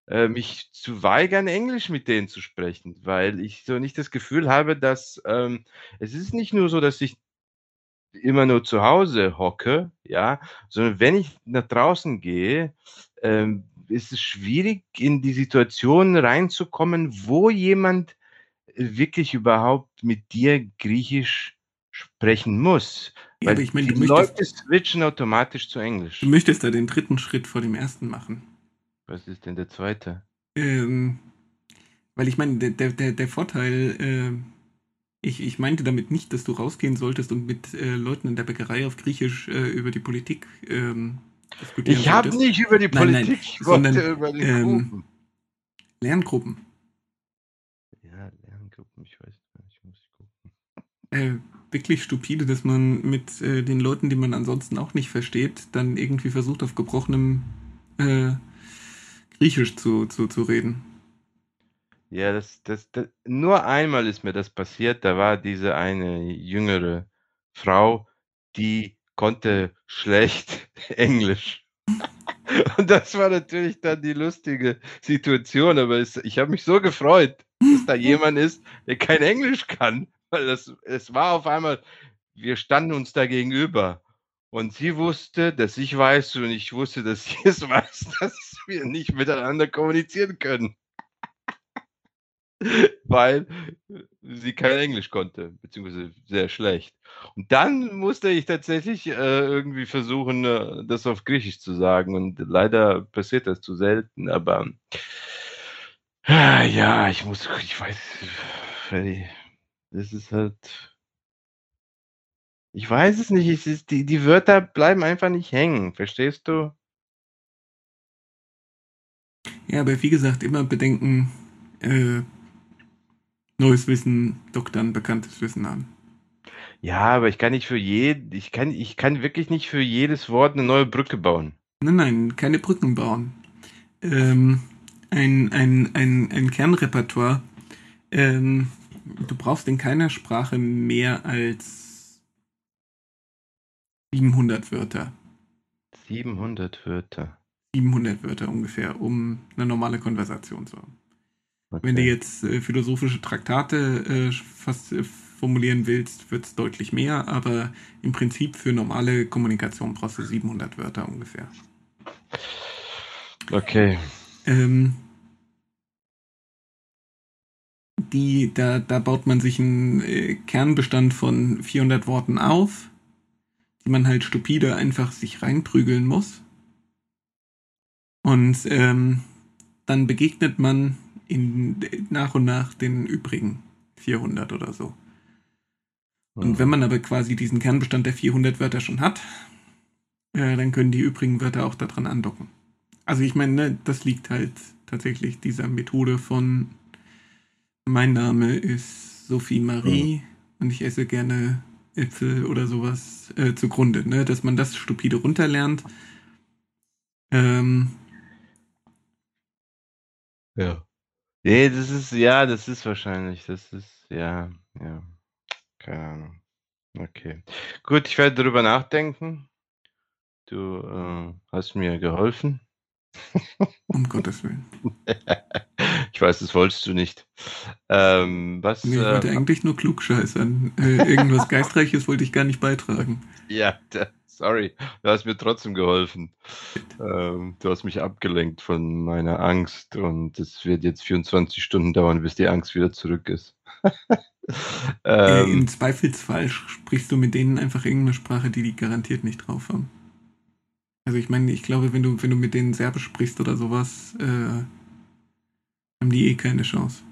[SPEAKER 2] äh, mich zu weigern, Englisch mit denen zu sprechen, weil ich so nicht das Gefühl habe, dass ähm, es ist nicht nur so, dass ich immer nur zu Hause hocke, ja, sondern wenn ich nach draußen gehe, ähm, ist es schwierig, in die Situation reinzukommen, wo jemand wirklich überhaupt mit dir Griechisch sprechen muss.
[SPEAKER 1] Ja,
[SPEAKER 2] Weil
[SPEAKER 1] ich meine,
[SPEAKER 2] die Leute switchen automatisch zu Englisch.
[SPEAKER 1] du möchtest da den dritten Schritt vor dem ersten machen.
[SPEAKER 2] Was ist denn der zweite?
[SPEAKER 1] Ähm, weil ich meine, der, der, der, der Vorteil, äh, ich, ich meinte damit nicht, dass du rausgehen solltest und mit äh, Leuten in der Bäckerei auf Griechisch äh, über die Politik ähm, diskutieren
[SPEAKER 2] Ich habe nicht über die
[SPEAKER 1] Nein, nein,
[SPEAKER 2] Politik, ich
[SPEAKER 1] sondern,
[SPEAKER 2] über den
[SPEAKER 1] ähm,
[SPEAKER 2] Kuchen.
[SPEAKER 1] Lerngruppen.
[SPEAKER 2] Ja, Lerngruppen, ich weiß nicht, ich muss gucken.
[SPEAKER 1] Äh, wirklich stupide, dass man mit äh, den Leuten, die man ansonsten auch nicht versteht, dann irgendwie versucht, auf gebrochenem äh, Griechisch zu, zu, zu reden.
[SPEAKER 2] Ja, das, das, das, nur einmal ist mir das passiert. Da war diese eine jüngere Frau, die konnte [laughs] schlecht Englisch. [laughs] Und das war natürlich dann die lustige Situation. Aber es, ich habe mich so gefreut, dass da [laughs] jemand ist, der kein Englisch kann. Weil das, es war auf einmal, wir standen uns da gegenüber. Und sie wusste, dass ich weiß und ich wusste, dass sie es weiß, dass wir nicht miteinander kommunizieren können [laughs] weil sie kein Englisch konnte, beziehungsweise sehr schlecht. Und dann musste ich tatsächlich äh, irgendwie versuchen, äh, das auf Griechisch zu sagen. Und leider passiert das zu selten, aber ah, ja, ich muss, ich weiß, das ist halt. Ich weiß es nicht, es ist, die, die Wörter bleiben einfach nicht hängen, verstehst du?
[SPEAKER 1] Ja, aber wie gesagt, immer bedenken, äh, neues Wissen doktern bekanntes Wissen an.
[SPEAKER 2] Ja, aber ich kann nicht für jed ich kann ich kann wirklich nicht für jedes Wort eine neue Brücke bauen.
[SPEAKER 1] Nein, nein, keine Brücken bauen. Ähm, ein, ein, ein, ein Kernrepertoire. Ähm, du brauchst in keiner Sprache mehr als 700 Wörter.
[SPEAKER 2] 700 Wörter.
[SPEAKER 1] 700 Wörter ungefähr, um eine normale Konversation zu haben.
[SPEAKER 2] Okay.
[SPEAKER 1] Wenn du jetzt äh, philosophische Traktate äh, fast äh, formulieren willst, wird es deutlich mehr, aber im Prinzip für normale Kommunikation brauchst du 700 Wörter ungefähr.
[SPEAKER 2] Okay.
[SPEAKER 1] Ähm, die, da, da baut man sich einen äh, Kernbestand von 400 Worten auf, die man halt stupide einfach sich reinprügeln muss. Und ähm, dann begegnet man in, nach und nach den übrigen 400 oder so. Und wenn man aber quasi diesen Kernbestand der 400 Wörter schon hat, äh, dann können die übrigen Wörter auch daran andocken. Also ich meine, ne, das liegt halt tatsächlich dieser Methode von mein Name ist Sophie Marie
[SPEAKER 2] Mhm.
[SPEAKER 1] und ich esse gerne Äpfel oder sowas äh, zugrunde, ne? dass man das stupide runterlernt. Ähm,
[SPEAKER 2] Ja. Nee, das ist, ja, das ist wahrscheinlich, das ist, ja, ja. Keine Ahnung. Okay. Gut, ich werde darüber nachdenken. Du äh, hast mir geholfen. [laughs]
[SPEAKER 1] um Gottes Willen. [laughs]
[SPEAKER 2] ich weiß, das wolltest du nicht. Ähm, was,
[SPEAKER 1] Nee, ich wollte
[SPEAKER 2] äh,
[SPEAKER 1] eigentlich nur klugscheißern. Äh, irgendwas Geistreiches wollte ich gar nicht beitragen. [laughs]
[SPEAKER 2] ja, da, sorry, du hast mir trotzdem geholfen. Ähm, du hast mich abgelenkt von meiner Angst und es wird jetzt 24 Stunden dauern, bis die Angst wieder zurück ist. [laughs]
[SPEAKER 1] Äh,
[SPEAKER 2] ähm,
[SPEAKER 1] Im Zweifelsfall sprichst du mit denen einfach irgendeine Sprache, die die garantiert nicht drauf haben. Also ich meine, ich glaube, wenn du, wenn du mit denen Serbisch sprichst oder sowas, äh, haben die eh keine Chance.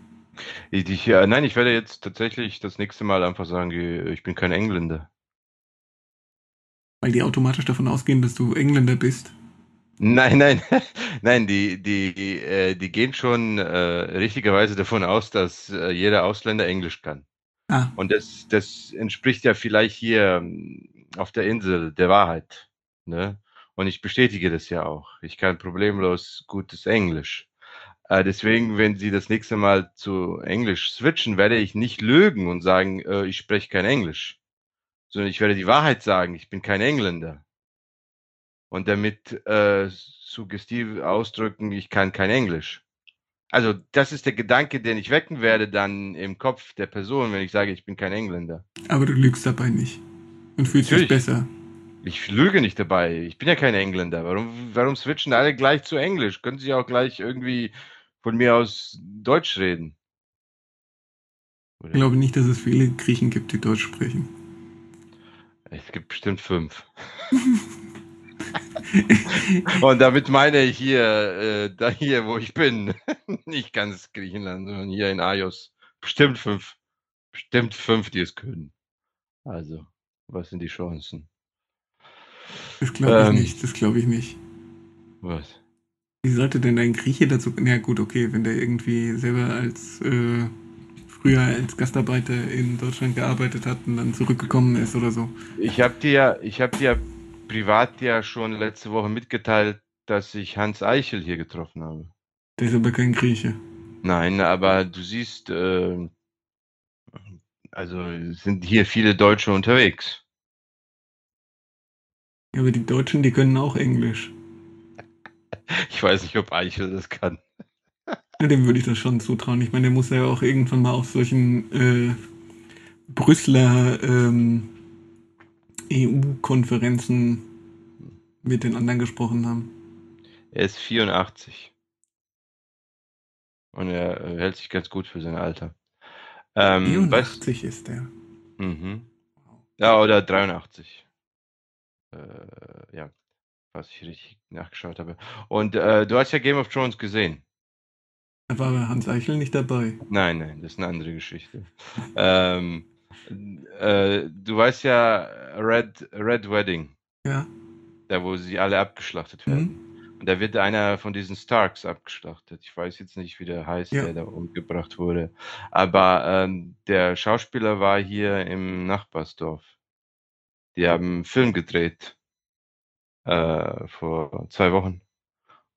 [SPEAKER 2] ich, ich, äh, nein, ich werde jetzt tatsächlich das nächste Mal einfach sagen, ich bin kein Engländer.
[SPEAKER 1] Weil die automatisch davon ausgehen, dass du Engländer bist.
[SPEAKER 2] Nein, nein, [laughs] nein, die, die, äh, die gehen schon äh, richtigerweise davon aus, dass äh, jeder Ausländer Englisch kann.
[SPEAKER 1] Ah,
[SPEAKER 2] Und das, das entspricht ja vielleicht hier ähm, auf der Insel der Wahrheit. Ne? Und ich bestätige das ja auch. Ich kann problemlos gutes Englisch. Äh, deswegen, wenn Sie das nächste Mal zu Englisch switchen, werde ich nicht lügen und sagen, äh, ich spreche kein Englisch. Sondern ich werde die Wahrheit sagen, ich bin kein Engländer. Und damit äh, suggestiv ausdrücken, ich kann kein Englisch. Also das ist der Gedanke, den ich wecken werde dann im Kopf der Person, wenn ich sage, ich bin kein Engländer.
[SPEAKER 1] aber du lügst dabei nicht. Und fühlst dich
[SPEAKER 2] Natürlich.
[SPEAKER 1] besser.
[SPEAKER 2] Ich lüge nicht dabei. Ich bin ja kein Engländer. Warum, warum switchen alle gleich zu Englisch? Können Sie auch gleich irgendwie von mir aus Deutsch reden?
[SPEAKER 1] Ich glaube nicht, dass es viele Griechen gibt, die Deutsch sprechen.
[SPEAKER 2] Es gibt bestimmt fünf. [laughs] Und damit meine ich hier, äh, da hier, wo ich bin, [laughs] nicht ganz Griechenland, sondern hier in Aios. Bestimmt fünf. Bestimmt fünf, die es können. Also, was sind die Chancen?
[SPEAKER 1] Das glaube ich
[SPEAKER 2] Ähm.
[SPEAKER 1] nicht, das glaube ich nicht.
[SPEAKER 2] Was?
[SPEAKER 1] Wie sollte denn ein Grieche dazu. Ja, gut, okay, wenn der irgendwie selber als. Äh, früher als Gastarbeiter in Deutschland gearbeitet hat und dann zurückgekommen ist oder so.
[SPEAKER 2] Ich habe dir, ich habe dir privat ja schon letzte Woche mitgeteilt, dass ich Hans Eichel hier getroffen habe.
[SPEAKER 1] Der ist aber kein Grieche.
[SPEAKER 2] Nein, aber du siehst, äh, also sind hier viele Deutsche unterwegs.
[SPEAKER 1] Ja, aber die Deutschen, die können auch Englisch. [laughs]
[SPEAKER 2] Ich weiß nicht, ob Eichel das kann.
[SPEAKER 1] Ja, dem würde ich das schon zutrauen. Ich meine, der muss ja auch irgendwann mal auf solchen äh, Brüsseler ähm, EU-Konferenzen mit den anderen gesprochen haben.
[SPEAKER 2] Er ist 84. Und er äh, hält sich ganz gut für sein Alter. Ähm, weißt,
[SPEAKER 1] 84 ist der.
[SPEAKER 2] mhm. Ja, oder 83. Äh, ja, was ich richtig nachgeschaut habe. Und äh, du hast ja Game of Thrones gesehen.
[SPEAKER 1] Da war Hans Eichel nicht dabei.
[SPEAKER 2] Nein, nein, das ist eine andere Geschichte. ähm, äh, du weißt ja Red, Red Wedding,
[SPEAKER 1] Ja.
[SPEAKER 2] da wo sie alle abgeschlachtet werden.
[SPEAKER 1] Hm?
[SPEAKER 2] Da wird einer von diesen Starks abgeschlachtet. Ich weiß jetzt nicht, wie der heißt,
[SPEAKER 1] Ja.
[SPEAKER 2] der da umgebracht wurde. Aber ähm, der Schauspieler war hier im Nachbarsdorf. Die haben einen Film gedreht äh, vor zwei Wochen.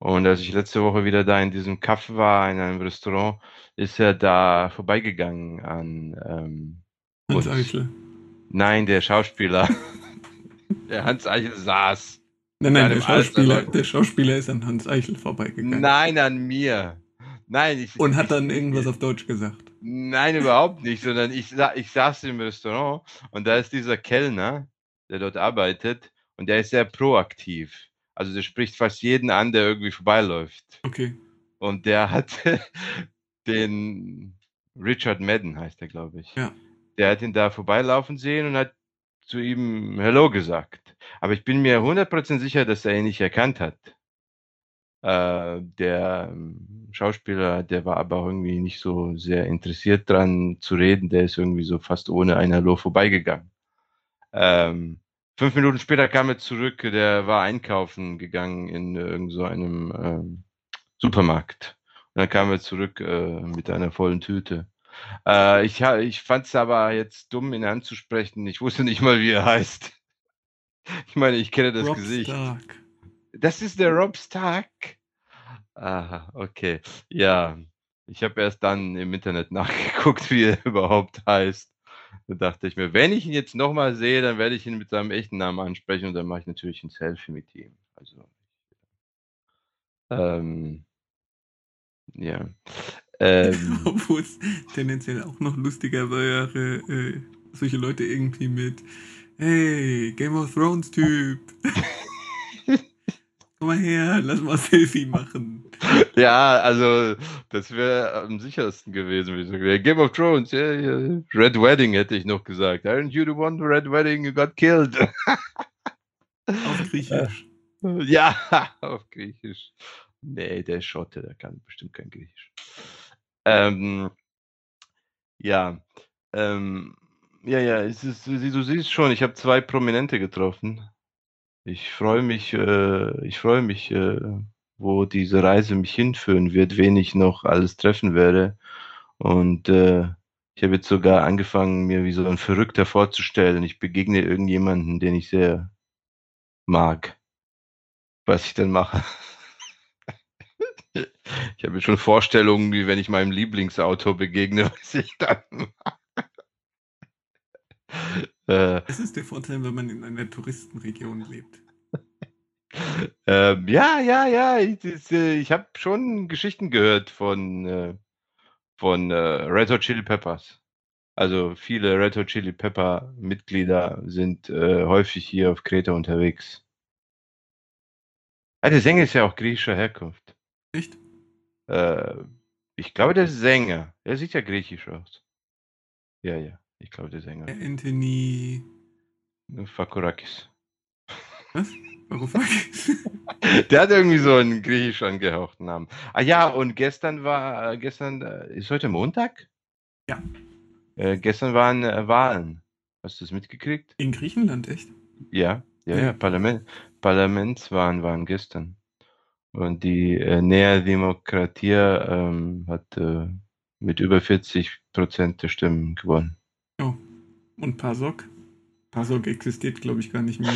[SPEAKER 2] Und als ich letzte Woche wieder da in diesem Kaff war, in einem Restaurant, ist er da vorbeigegangen an ähm,
[SPEAKER 1] Hans. Eichel.
[SPEAKER 2] Nein, der Schauspieler. [laughs] der Hans Eichel saß.
[SPEAKER 1] Nein, nein, der Schauspieler,
[SPEAKER 2] Alter.
[SPEAKER 1] der Schauspieler ist an Hans Eichel vorbeigegangen.
[SPEAKER 2] Nein, an mir. Nein, ich,
[SPEAKER 1] Und hat dann irgendwas auf Deutsch gesagt.
[SPEAKER 2] Nein, überhaupt nicht, sondern ich, ich saß im Restaurant und da ist dieser Kellner, der dort arbeitet und der ist sehr proaktiv. Also der spricht fast jeden an, der irgendwie vorbeiläuft.
[SPEAKER 1] Okay.
[SPEAKER 2] Und der hat [laughs] den Richard Madden heißt er, glaube ich.
[SPEAKER 1] Ja.
[SPEAKER 2] Der hat ihn da vorbeilaufen sehen und hat zu ihm Hello gesagt. Aber ich bin mir 100% sicher, dass er ihn nicht erkannt hat. Äh, der ähm, Schauspieler, der war aber irgendwie nicht so sehr interessiert dran zu reden. Der ist irgendwie so fast ohne ein Hallo vorbeigegangen. Ähm, fünf Minuten später kam er zurück. Der war einkaufen gegangen in irgend so einem ähm, Supermarkt. Und dann kam er zurück äh, mit einer vollen Tüte. Äh, ich ich fand es aber jetzt dumm, ihn anzusprechen. Ich wusste nicht mal, wie er heißt. [laughs] Ich meine, ich kenne das
[SPEAKER 1] Rob
[SPEAKER 2] Gesicht.
[SPEAKER 1] Stark.
[SPEAKER 2] Das ist der Rob Stark. Aha, okay. Ja, ich habe erst dann im Internet [laughs] nachgeguckt, wie er überhaupt heißt. Da dachte ich mir, wenn ich ihn jetzt nochmal sehe, dann werde ich ihn mit seinem echten Namen ansprechen und dann mache ich natürlich ein Selfie mit ihm. Also, ähm, ja. [laughs] Ähm,
[SPEAKER 1] Obwohl es tendenziell auch noch lustiger wäre, äh, solche Leute irgendwie mit Hey, Game of Thrones Typ. [laughs] Komm mal her, lass mal ein Selfie machen. [laughs]
[SPEAKER 2] ja, also das wäre am sichersten gewesen. Wie gesagt. Ja, Game of Thrones, ja, ja. Red Wedding hätte ich noch gesagt. Aren't you the one who Red Wedding you got killed? [laughs]
[SPEAKER 1] Auf Griechisch.
[SPEAKER 2] Ja, [laughs] auf Griechisch. Nee, der Schotte, der kann bestimmt kein Griechisch. Ähm, ja, ähm, ja, ja, es ist, du siehst schon, ich habe zwei Prominente getroffen. Ich freue mich, äh, ich freue mich, äh, wo diese Reise mich hinführen wird, wen ich noch alles treffen werde. Und äh, ich habe jetzt sogar angefangen, mir wie so ein Verrückter vorzustellen. Ich begegne irgendjemanden, den ich sehr mag was ich dann mache. [laughs] Ich habe schon Vorstellungen, wie wenn ich meinem Lieblingsautor begegne, [laughs] was ich dann mache.
[SPEAKER 1] Das ist der Vorteil, wenn man in einer Touristenregion lebt.
[SPEAKER 2] Ähm, ja, ja, ja, ich, äh, ich habe schon Geschichten gehört von, äh, von äh, Red Hot Chili Peppers. Also viele Red Hot Chili Pepper Mitglieder sind äh, häufig hier auf Kreta unterwegs. Ah, der Sänger ist ja auch griechischer Herkunft.
[SPEAKER 1] Echt?
[SPEAKER 2] Äh, ich glaube, der Sänger. Er sieht ja griechisch aus. Ja, ja. Ich glaube, der Sänger.
[SPEAKER 1] Anthony.
[SPEAKER 2] Fakurakis.
[SPEAKER 1] Was?
[SPEAKER 2] Der hat irgendwie so einen griechisch angehauchten Namen. Ah ja, und gestern war, äh, gestern, äh, ist heute Montag?
[SPEAKER 1] Ja.
[SPEAKER 2] Äh, gestern waren äh, Wahlen. Hast du das mitgekriegt?
[SPEAKER 1] In Griechenland, echt?
[SPEAKER 2] Ja, ja,
[SPEAKER 1] Ja.
[SPEAKER 2] ja. Parlament, Parlamentswahlen waren gestern. Und die äh, Nea Demokratia ähm, hat äh, mit über 40 Prozent der Stimmen gewonnen.
[SPEAKER 1] Oh. Und Pasok? Pasok existiert, glaube ich, gar nicht mehr.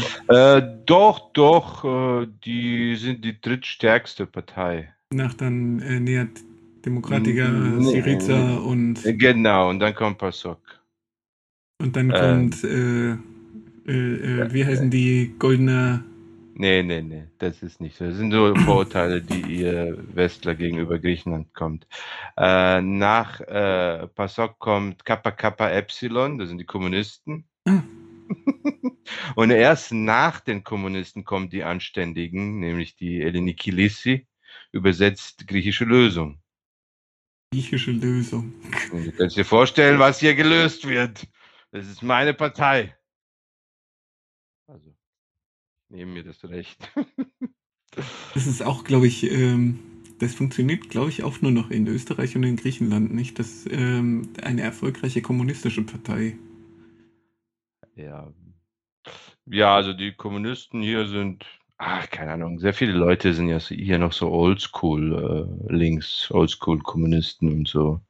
[SPEAKER 2] Äh, doch, doch, äh, die sind die drittstärkste Partei.
[SPEAKER 1] Nach dann äh, nähert Demokratiker,
[SPEAKER 2] Nee.
[SPEAKER 1] Syriza und,
[SPEAKER 2] Äh, Genau, und dann kommt PASOK.
[SPEAKER 1] und dann
[SPEAKER 2] ähm,
[SPEAKER 1] kommt, äh, äh, wie heißen die, Goldener,
[SPEAKER 2] Nee, nee, nee, das ist nicht so. Das sind nur Vorurteile, die ihr Westler gegenüber Griechenland kommt. Äh, nach äh, PASOK kommt Kappa Kappa Epsilon, das sind die Kommunisten. Und erst nach den Kommunisten kommen die Anständigen, nämlich die Elenikilissi, übersetzt griechische Lösung.
[SPEAKER 1] griechische Lösung.
[SPEAKER 2] Und du kannst dir vorstellen, was hier gelöst wird. Das ist meine Partei. Also, ich nehme mir das Recht. [laughs]
[SPEAKER 1] Das ist auch, glaube ich, ähm, das funktioniert, glaube ich, auch nur noch in Österreich und in Griechenland nicht. Das ist ähm, eine erfolgreiche kommunistische Partei.
[SPEAKER 2] Ja. Ja, also die Kommunisten hier sind ach, keine Ahnung, sehr viele Leute sind ja hier noch so oldschool äh, links, oldschool Kommunisten und so.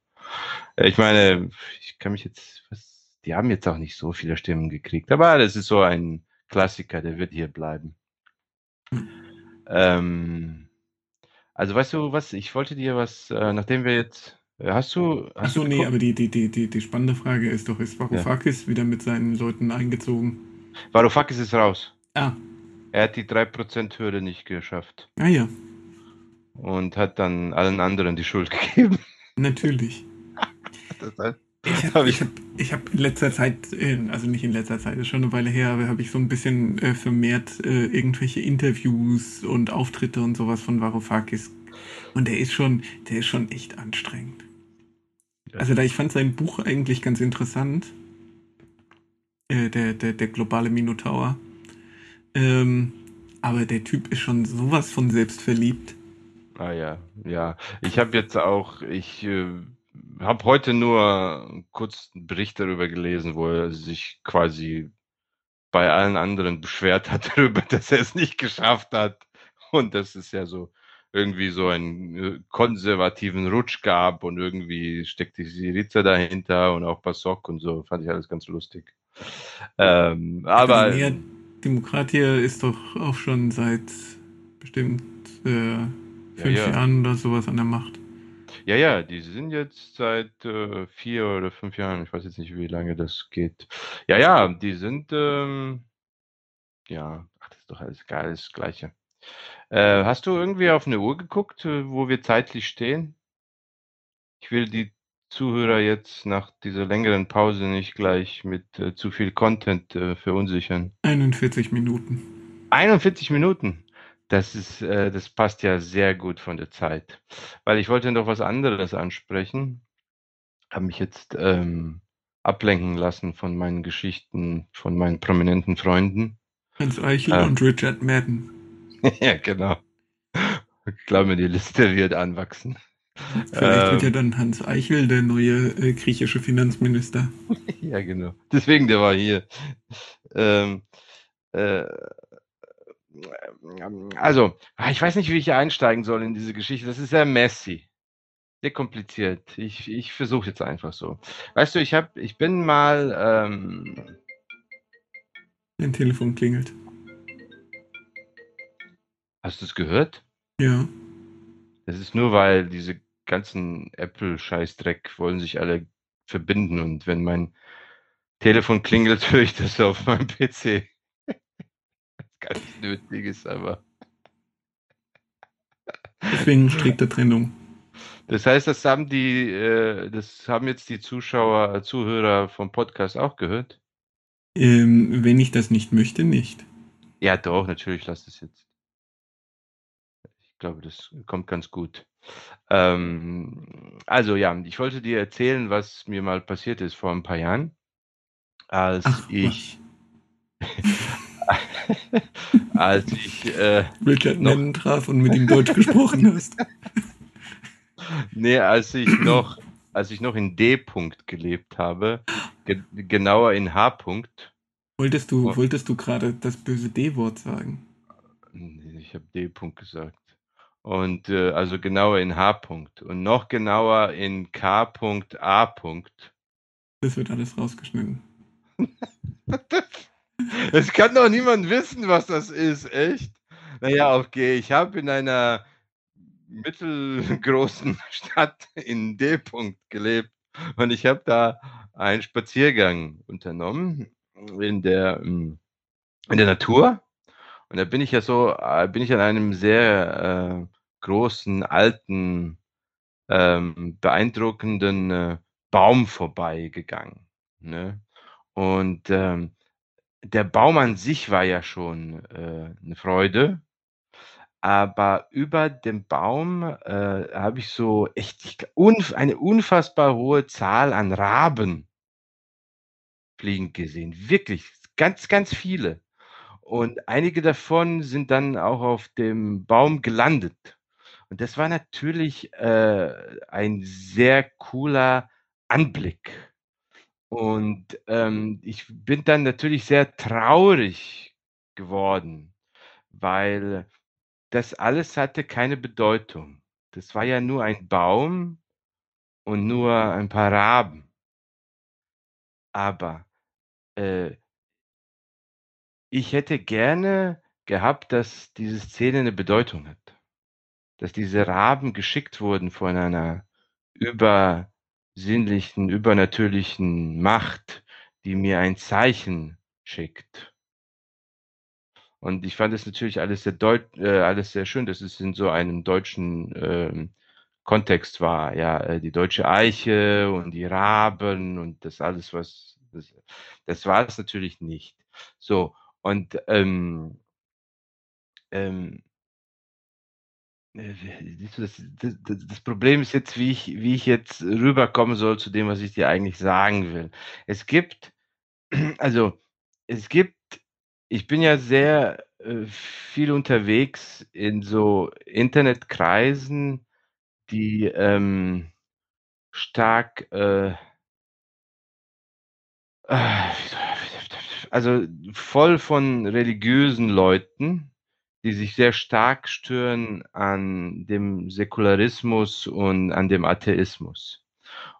[SPEAKER 2] Äh, ich meine, ich kann mich jetzt, was, die haben jetzt auch nicht so viele Stimmen gekriegt, aber das ist so ein Klassiker, der wird hier bleiben. Ähm, also weißt du was, ich wollte dir was, äh, nachdem wir jetzt, hast du, hast
[SPEAKER 1] Achso,
[SPEAKER 2] du
[SPEAKER 1] nee,
[SPEAKER 2] geguckt?
[SPEAKER 1] aber die, die, die, die, die spannende Frage ist doch, ist Varoufakis wieder mit seinen Leuten eingezogen?
[SPEAKER 2] Varoufakis ist raus.
[SPEAKER 1] Ah,
[SPEAKER 2] Er hat die 3%-Hürde nicht geschafft
[SPEAKER 1] ah ja,
[SPEAKER 2] und hat dann allen anderen die Schuld [laughs] gegeben.
[SPEAKER 1] natürlich. [laughs]
[SPEAKER 2] Das heißt,
[SPEAKER 1] Ich
[SPEAKER 2] Hab
[SPEAKER 1] habe
[SPEAKER 2] ich-
[SPEAKER 1] hab, ich hab in letzter Zeit, also nicht in letzter Zeit, ist schon eine Weile her, aber habe ich so ein bisschen äh, vermehrt äh, irgendwelche Interviews und Auftritte und sowas von Varoufakis. Und der ist schon, der ist schon echt anstrengend. Also da ich fand sein Buch eigentlich ganz interessant, äh, der, der, der globale Minotaur. Ähm, aber der Typ ist schon sowas von selbstverliebt.
[SPEAKER 2] Ah ja, ja. Ich habe jetzt auch, ich äh, habe heute nur einen kurzen Bericht darüber gelesen, wo er sich quasi bei allen anderen beschwert hat [laughs] darüber, dass er es nicht geschafft hat. Und dass es ja so irgendwie so einen äh, konservativen Rutsch gab und irgendwie steckte Syriza dahinter und auch Pasok und so. Fand ich alles ganz lustig. Ähm, aber
[SPEAKER 1] die Nea Demokratia ist doch auch schon seit bestimmt äh, fünf
[SPEAKER 2] ja.
[SPEAKER 1] Jahren oder sowas an der Macht.
[SPEAKER 2] Ja, ja, die sind jetzt seit äh, vier oder fünf Jahren, ich weiß jetzt nicht, wie lange das geht. Ja, ja, die sind, ähm, ja, ach, das ist doch alles geil, das Gleiche. Äh, hast du irgendwie auf eine Uhr geguckt, äh, wo wir zeitlich stehen? Ich will die Zuhörer jetzt nach dieser längeren Pause nicht gleich mit äh, zu viel Content äh, verunsichern.
[SPEAKER 1] 41 Minuten.
[SPEAKER 2] 41 Minuten. Das ist, das passt ja sehr gut von der Zeit. Weil ich wollte noch was anderes ansprechen. Habe mich jetzt ähm, ablenken lassen von meinen Geschichten, von meinen prominenten Freunden.
[SPEAKER 1] Hans Eichel
[SPEAKER 2] Ähm.
[SPEAKER 1] und Richard Madden. [laughs]
[SPEAKER 2] ja, genau. Ich glaube, die Liste wird anwachsen.
[SPEAKER 1] Vielleicht wird
[SPEAKER 2] Ähm.
[SPEAKER 1] ja dann Hans Eichel der neue äh, griechische Finanzminister. [laughs]
[SPEAKER 2] Ja, genau. Deswegen, der war hier. Ähm, äh, also, ah, ich weiß nicht, wie ich hier einsteigen soll in diese Geschichte. Das ist sehr messy. Sehr kompliziert. Ich, ich versuche jetzt einfach so. Weißt du, ich hab, ich bin mal, ähm,
[SPEAKER 1] Dein Telefon klingelt.
[SPEAKER 2] Hast du es gehört?
[SPEAKER 1] Ja.
[SPEAKER 2] Das ist nur, weil diese ganzen Apple-Scheißdreck wollen sich alle verbinden und wenn mein Telefon klingelt, [laughs] höre ich das auf meinem PC. Was gar nicht nötig ist, aber.
[SPEAKER 1] Deswegen strikte Trennung.
[SPEAKER 2] Das heißt, das haben die, äh, das haben jetzt die Zuschauer, Zuhörer vom Podcast auch gehört?
[SPEAKER 1] Ähm, wenn ich das nicht möchte, nicht.
[SPEAKER 2] Ja, doch, natürlich, lass das jetzt. Ich glaube, das kommt ganz gut. Ähm, also ja, ich wollte dir erzählen, was mir mal passiert ist vor ein paar Jahren, als
[SPEAKER 1] Ach,
[SPEAKER 2] ich, [laughs] als ich, äh.
[SPEAKER 1] Richard Madden traf und mit ihm Deutsch gesprochen [laughs] hast.
[SPEAKER 2] nee, als ich noch, als ich noch in D-Punkt gelebt habe, ge genauer in H-Punkt.
[SPEAKER 1] Wolltest du, wolltest du gerade das böse D-Wort sagen?
[SPEAKER 2] Nee, Ich habe D-Punkt gesagt. Und äh, also genauer in H-Punkt und noch genauer in K-Punkt A-Punkt.
[SPEAKER 1] Das wird alles rausgeschnitten. [laughs]
[SPEAKER 2] Es kann doch niemand wissen, was das ist, echt? Naja, okay, ich habe in einer mittelgroßen [laughs] Stadt in D-Punkt gelebt und ich habe da einen Spaziergang unternommen in der, ähm, in der Natur. Und da bin ich ja so, äh, bin ich an einem sehr äh, großen, alten, ähm, beeindruckenden äh, Baum vorbeigegangen. Ne? Und ähm, der Baum an sich war ja schon äh, eine Freude. Aber über dem Baum äh, habe ich so echt unf eine unfassbar hohe Zahl an Raben fliegen gesehen. Wirklich, ganz, ganz viele. Und einige davon sind dann auch auf dem Baum gelandet. Und das war natürlich äh, ein sehr cooler Anblick. Und ähm, ich bin dann natürlich sehr traurig geworden, weil das alles hatte keine Bedeutung. Das war ja nur ein Baum und nur ein paar Raben. Aber äh, ich hätte gerne gehabt, dass diese Szene eine Bedeutung hat. Dass diese Raben geschickt wurden von einer übersinnlichen, übernatürlichen Macht, die mir ein Zeichen schickt. Und ich fand es natürlich alles sehr deut äh, alles sehr schön, dass es in so einem deutschen ähm, Kontext war. Ja, äh, die deutsche Eiche und die Raben und das alles, was das, das war es natürlich nicht. So und ähm, ähm, äh, das, das, das, Problem ist jetzt, wie ich, wie ich jetzt rüberkommen soll zu dem, was ich dir eigentlich sagen will. Es gibt, [clears throat] also es gibt, ich bin ja sehr äh, viel unterwegs in so Internetkreisen, die ähm, stark, äh, äh also voll von religiösen Leuten, die sich sehr stark stören an dem Säkularismus und an dem Atheismus.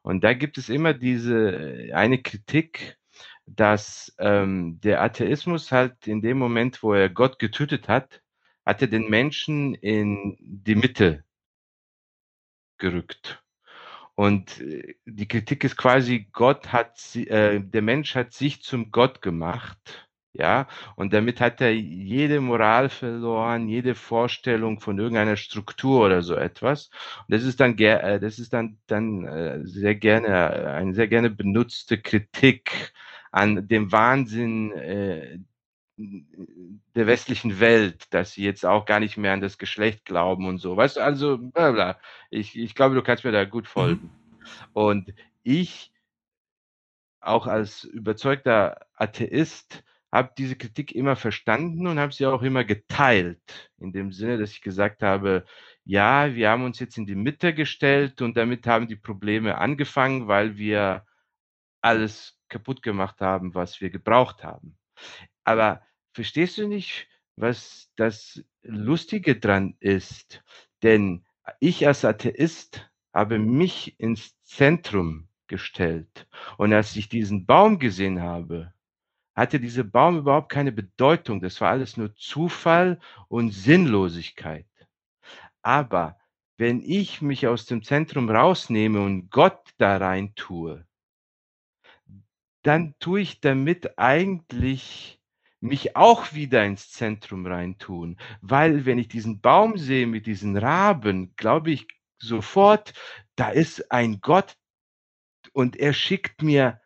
[SPEAKER 2] Und da gibt es immer diese äh, eine Kritik, dass ähm, der Atheismus halt in dem Moment, wo er Gott getötet hat, hat er den Menschen in die Mitte gerückt. Und äh, die Kritik ist quasi, Gott hat, äh, der Mensch hat sich zum Gott gemacht ja, und damit hat er jede Moral verloren, jede Vorstellung von irgendeiner Struktur oder so etwas. Und das ist dann, äh, das ist dann, dann äh, sehr gerne, eine sehr gerne benutzte Kritik an dem Wahnsinn äh, der westlichen Welt, dass sie jetzt auch gar nicht mehr an das Geschlecht glauben und so. Weißt du, also, bla bla. Ich, ich glaube, du kannst mir da gut folgen. Mhm. Und ich, auch als überzeugter Atheist, habe diese Kritik immer verstanden und habe sie auch immer geteilt, in dem Sinne, dass ich gesagt habe, ja, wir haben uns jetzt in die Mitte gestellt und damit haben die Probleme angefangen, weil wir alles kaputt gemacht haben, was wir gebraucht haben. Aber verstehst du nicht, was das Lustige dran ist? Denn ich als Atheist habe mich ins Zentrum gestellt. Und als ich diesen Baum gesehen habe, hatte dieser Baum überhaupt keine Bedeutung. Das war alles nur Zufall und Sinnlosigkeit. Aber wenn ich mich aus dem Zentrum rausnehme und Gott da rein tue, dann tue ich damit eigentlich mich auch wieder ins Zentrum reintun. Weil wenn ich diesen Baum sehe mit diesen Raben, glaube ich sofort, da ist ein Gott und er schickt mir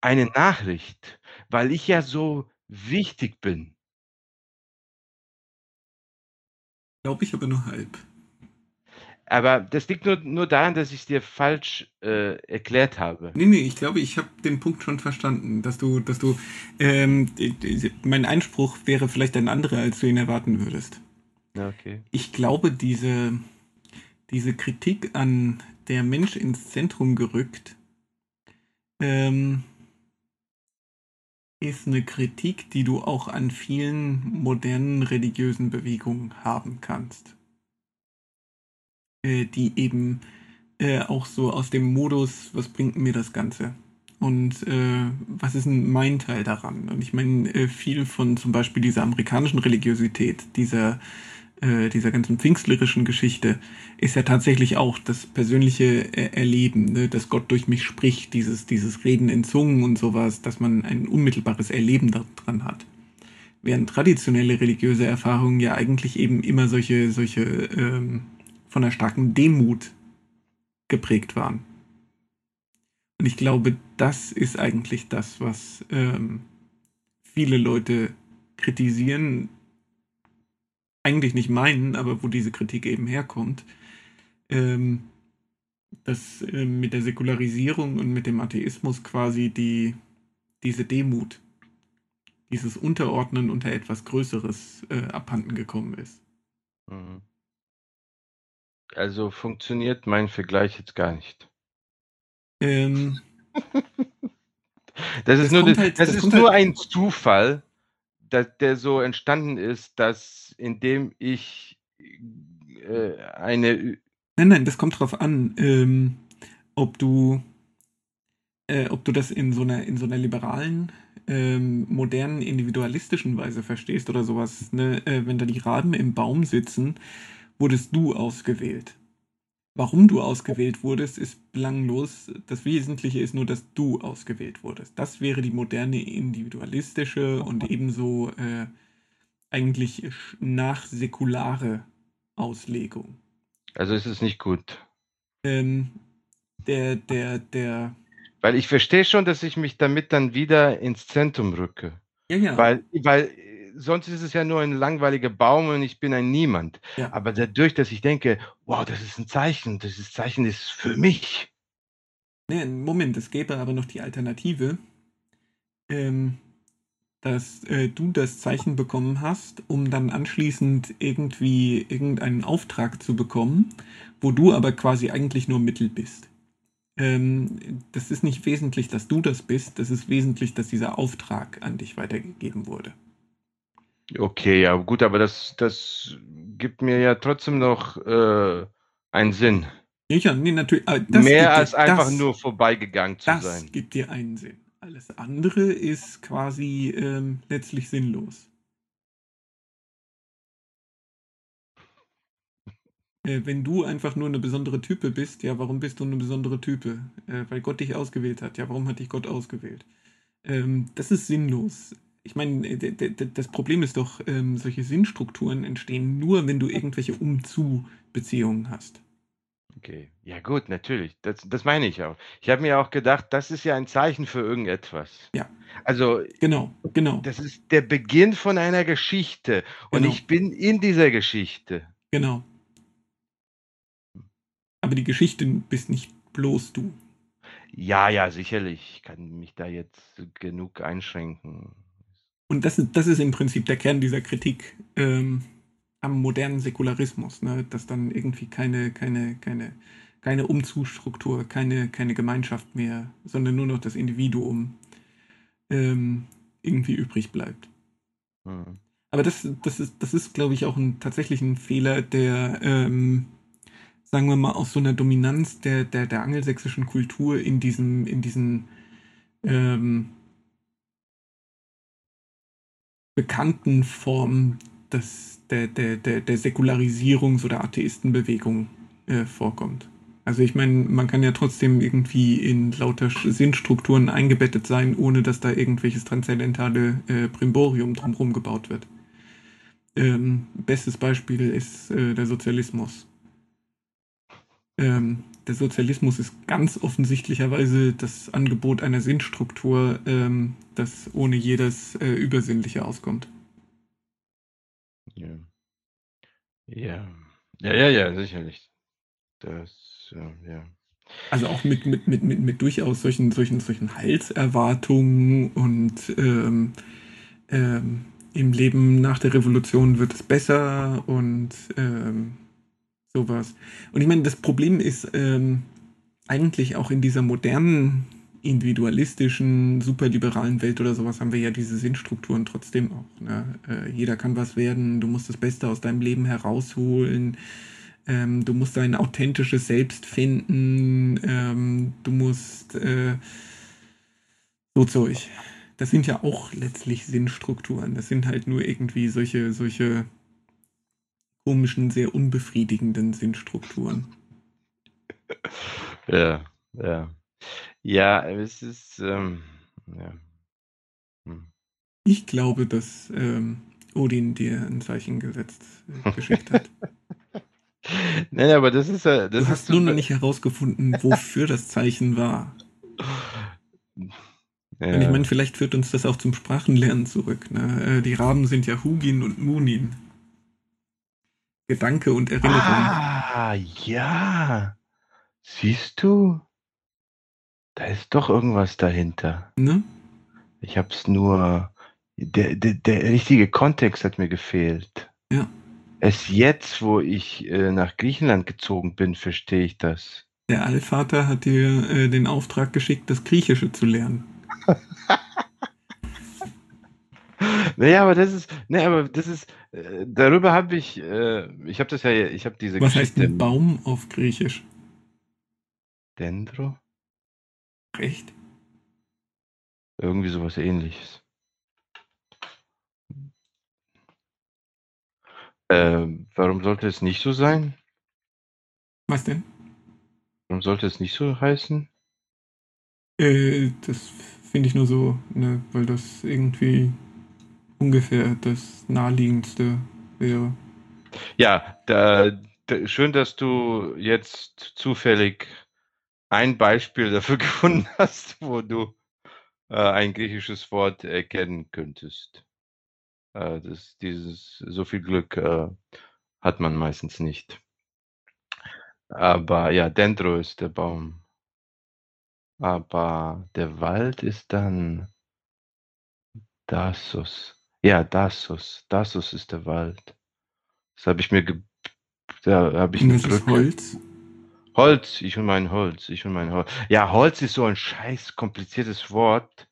[SPEAKER 2] eine Nachricht, weil ich ja so wichtig bin.
[SPEAKER 1] Glaube ich aber nur halb.
[SPEAKER 2] Aber das liegt nur, nur daran, dass ich es dir falsch äh, erklärt habe.
[SPEAKER 1] Nee, nee, ich glaube, ich habe den Punkt schon verstanden, dass du, dass du, ähm, mein Einspruch wäre vielleicht ein anderer, als du ihn erwarten würdest.
[SPEAKER 2] Okay.
[SPEAKER 1] Ich glaube, diese, diese Kritik an der Mensch ins Zentrum gerückt, ähm, ist eine Kritik, die du auch an vielen modernen religiösen Bewegungen haben kannst. Äh, die eben äh, auch so aus dem Modus, was bringt mir das Ganze? Und äh, was ist denn mein Teil daran? Und ich meine, äh, viel von zum Beispiel dieser amerikanischen Religiosität, dieser äh, dieser ganzen pfingstlerischen Geschichte ist ja tatsächlich auch das persönliche äh, Erleben, ne? dass Gott durch mich spricht, dieses, dieses Reden in Zungen und sowas, dass man ein unmittelbares Erleben daran hat. Während traditionelle religiöse Erfahrungen ja eigentlich eben immer solche, solche ähm, von einer starken Demut geprägt waren. Und ich glaube, das ist eigentlich das, was ähm, viele Leute kritisieren, eigentlich nicht meinen, aber wo diese Kritik eben herkommt, ähm, dass äh, mit der Säkularisierung und mit dem Atheismus quasi die, diese Demut, dieses Unterordnen unter etwas Größeres äh, abhanden gekommen ist. Mhm.
[SPEAKER 2] Also funktioniert mein Vergleich jetzt gar nicht.
[SPEAKER 1] Ähm, [laughs]
[SPEAKER 2] das ist, das nur, das, halt, das ist nur halt ein Zufall, dass der so entstanden ist, dass indem ich äh, eine.
[SPEAKER 1] Nein, nein, das kommt drauf an, ähm, ob du, äh, ob du das in so einer, in so einer liberalen, ähm, modernen, individualistischen Weise verstehst oder sowas. Ne? Äh, wenn da die Raben im Baum sitzen, wurdest du ausgewählt. Warum du ausgewählt wurdest, ist belanglos. Das Wesentliche ist nur, dass du ausgewählt wurdest. Das wäre die moderne individualistische und ebenso äh, eigentlich nachsäkulare Auslegung.
[SPEAKER 2] Also ist es nicht gut.
[SPEAKER 1] Ähm, der, der, der.
[SPEAKER 2] Weil ich verstehe schon, dass ich mich damit dann wieder ins Zentrum rücke.
[SPEAKER 1] Ja, ja.
[SPEAKER 2] Weil, weil sonst ist es ja nur ein langweiliger Baum und ich bin ein Niemand.
[SPEAKER 1] Ja.
[SPEAKER 2] Aber dadurch, dass ich denke, wow, das ist ein Zeichen, dieses Zeichen ist für mich.
[SPEAKER 1] Nee, Moment, es gäbe aber noch die Alternative, ähm, dass äh, du das Zeichen bekommen hast, um dann anschließend irgendwie irgendeinen Auftrag zu bekommen, wo du aber quasi eigentlich nur Mittel bist. Ähm, das ist nicht wesentlich, dass du das bist, das ist wesentlich, dass dieser Auftrag an dich weitergegeben wurde.
[SPEAKER 2] Okay, ja, gut, aber das, das gibt mir ja trotzdem noch äh, einen Sinn.
[SPEAKER 1] Ja, nee, natürlich.
[SPEAKER 2] Mehr
[SPEAKER 1] das gibt dir-
[SPEAKER 2] als einfach
[SPEAKER 1] das,
[SPEAKER 2] nur vorbeigegangen zu
[SPEAKER 1] Das
[SPEAKER 2] sein.
[SPEAKER 1] gibt dir einen Sinn. Alles andere ist quasi ähm, letztlich sinnlos. Äh, wenn du einfach nur eine besondere Type bist, ja, warum bist du eine besondere Type? Äh, weil Gott dich ausgewählt hat. Ja, warum hat dich Gott ausgewählt? Ähm, das ist sinnlos. Ich meine, das Problem ist doch, ähm, solche Sinnstrukturen entstehen nur, wenn du irgendwelche Um-zu-Beziehungen hast.
[SPEAKER 2] Okay, ja gut, natürlich. Das, das meine ich auch. Ich habe mir auch gedacht, das ist ja ein Zeichen für irgendetwas.
[SPEAKER 1] Ja.
[SPEAKER 2] Also,
[SPEAKER 1] Genau, genau,
[SPEAKER 2] das ist der Beginn von einer Geschichte. Und
[SPEAKER 1] Genau.
[SPEAKER 2] ich bin in dieser Geschichte.
[SPEAKER 1] genau. Aber die Geschichte bist nicht bloß du.
[SPEAKER 2] Ja, ja, sicherlich. Ich kann mich da jetzt genug einschränken.
[SPEAKER 1] Und das, ist- das ist im Prinzip der Kern dieser Kritik ähm, am modernen Säkularismus, ne? dass dann irgendwie keine, keine, keine, keine Umzugsstruktur, keine, keine Gemeinschaft mehr, sondern nur noch das Individuum ähm, irgendwie übrig bleibt.
[SPEAKER 2] Hm.
[SPEAKER 1] Aber das, das ist, das ist, glaube ich, auch ein, tatsächlich ein Fehler, der, ähm, sagen wir mal, aus so einer Dominanz der, der, der angelsächsischen Kultur in diesem, in diesen ähm, bekannten Formen des, der, der, der, der Säkularisierungs- oder Atheistenbewegung äh, vorkommt. Also ich meine, man kann ja trotzdem irgendwie in lauter Sinnstrukturen eingebettet sein, ohne dass da irgendwelches transzendentale äh, Brimborium drumherum gebaut wird. Ähm, bestes Beispiel ist äh, der Sozialismus. Ähm, der Sozialismus ist ganz offensichtlicherweise das Angebot einer Sinnstruktur, ähm, das ohne jedes äh, Übersinnliche auskommt.
[SPEAKER 2] Ja. Ja. Ja, ja, ja, sicherlich. Das, äh, ja.
[SPEAKER 1] Also auch mit, mit, mit, mit, mit durchaus solchen, solchen, solchen Heilserwartungen und ähm, ähm, im Leben nach der Revolution wird es besser und ähm, sowas. Und ich meine, das Problem ist ähm, eigentlich auch in dieser modernen, individualistischen, superliberalen Welt oder sowas haben wir ja diese Sinnstrukturen trotzdem auch. Ne? Äh, jeder kann was werden, du musst das Beste aus deinem Leben herausholen. Ähm, du musst dein authentisches Selbst finden. Ähm, du musst äh, so Zeug. Das sind ja auch letztlich Sinnstrukturen. Das sind halt nur irgendwie solche, solche komischen, sehr unbefriedigenden Sinnstrukturen.
[SPEAKER 2] Ja, ja. Ja, es ist, ähm, ja. Hm.
[SPEAKER 1] Ich glaube, dass ähm, Odin dir ein Zeichen gesetzt, äh, geschickt hat. [laughs]
[SPEAKER 2] Nein, aber das ist ja, das
[SPEAKER 1] Du hast nur noch nicht herausgefunden, wofür das Zeichen war.
[SPEAKER 2] Ja.
[SPEAKER 1] Und ich meine, vielleicht führt uns das auch zum Sprachenlernen zurück. Ne? Äh, Die Raben sind ja Hugin und Munin. Gedanke und Erinnerung.
[SPEAKER 2] Ah, ja. Siehst du? Da ist doch irgendwas dahinter.
[SPEAKER 1] Ne?
[SPEAKER 2] Ich hab's nur. Der, der, der richtige Kontext hat mir gefehlt.
[SPEAKER 1] Ja.
[SPEAKER 2] Erst jetzt, wo ich äh, nach Griechenland gezogen bin, verstehe ich das.
[SPEAKER 1] Der Allvater hat dir äh, den Auftrag geschickt, das Griechische zu lernen. [laughs]
[SPEAKER 2] Naja, aber das ist, ne, aber das ist, äh, darüber habe ich, äh, ich habe das ja, ich habe diese
[SPEAKER 1] Was heißt
[SPEAKER 2] Geschichte.
[SPEAKER 1] ein Baum auf Griechisch?
[SPEAKER 2] Dendro?
[SPEAKER 1] Echt?
[SPEAKER 2] Irgendwie sowas ähnliches. Ähm, warum sollte es nicht so sein?
[SPEAKER 1] Was denn?
[SPEAKER 2] Warum sollte es nicht so heißen?
[SPEAKER 1] Äh, das finde ich nur so, ne, weil das irgendwie ungefähr das naheliegendste wäre.
[SPEAKER 2] Ja, da, da, schön, dass du jetzt zufällig ein Beispiel dafür [laughs] gefunden hast, wo du äh, ein griechisches Wort erkennen könntest. Äh, das, dieses, so viel Glück äh, hat man meistens nicht. Aber ja, Dendro ist der Baum. Aber der Wald ist dann Dassus. Ja, Dassus. Dassus ist der Wald. Das habe ich mir ge da habe ich eine
[SPEAKER 1] das ist
[SPEAKER 2] Brücke.
[SPEAKER 1] Holz.
[SPEAKER 2] Holz, ich und mein Holz, ich und mein Holz. Ja, Holz ist so ein scheiß kompliziertes Wort,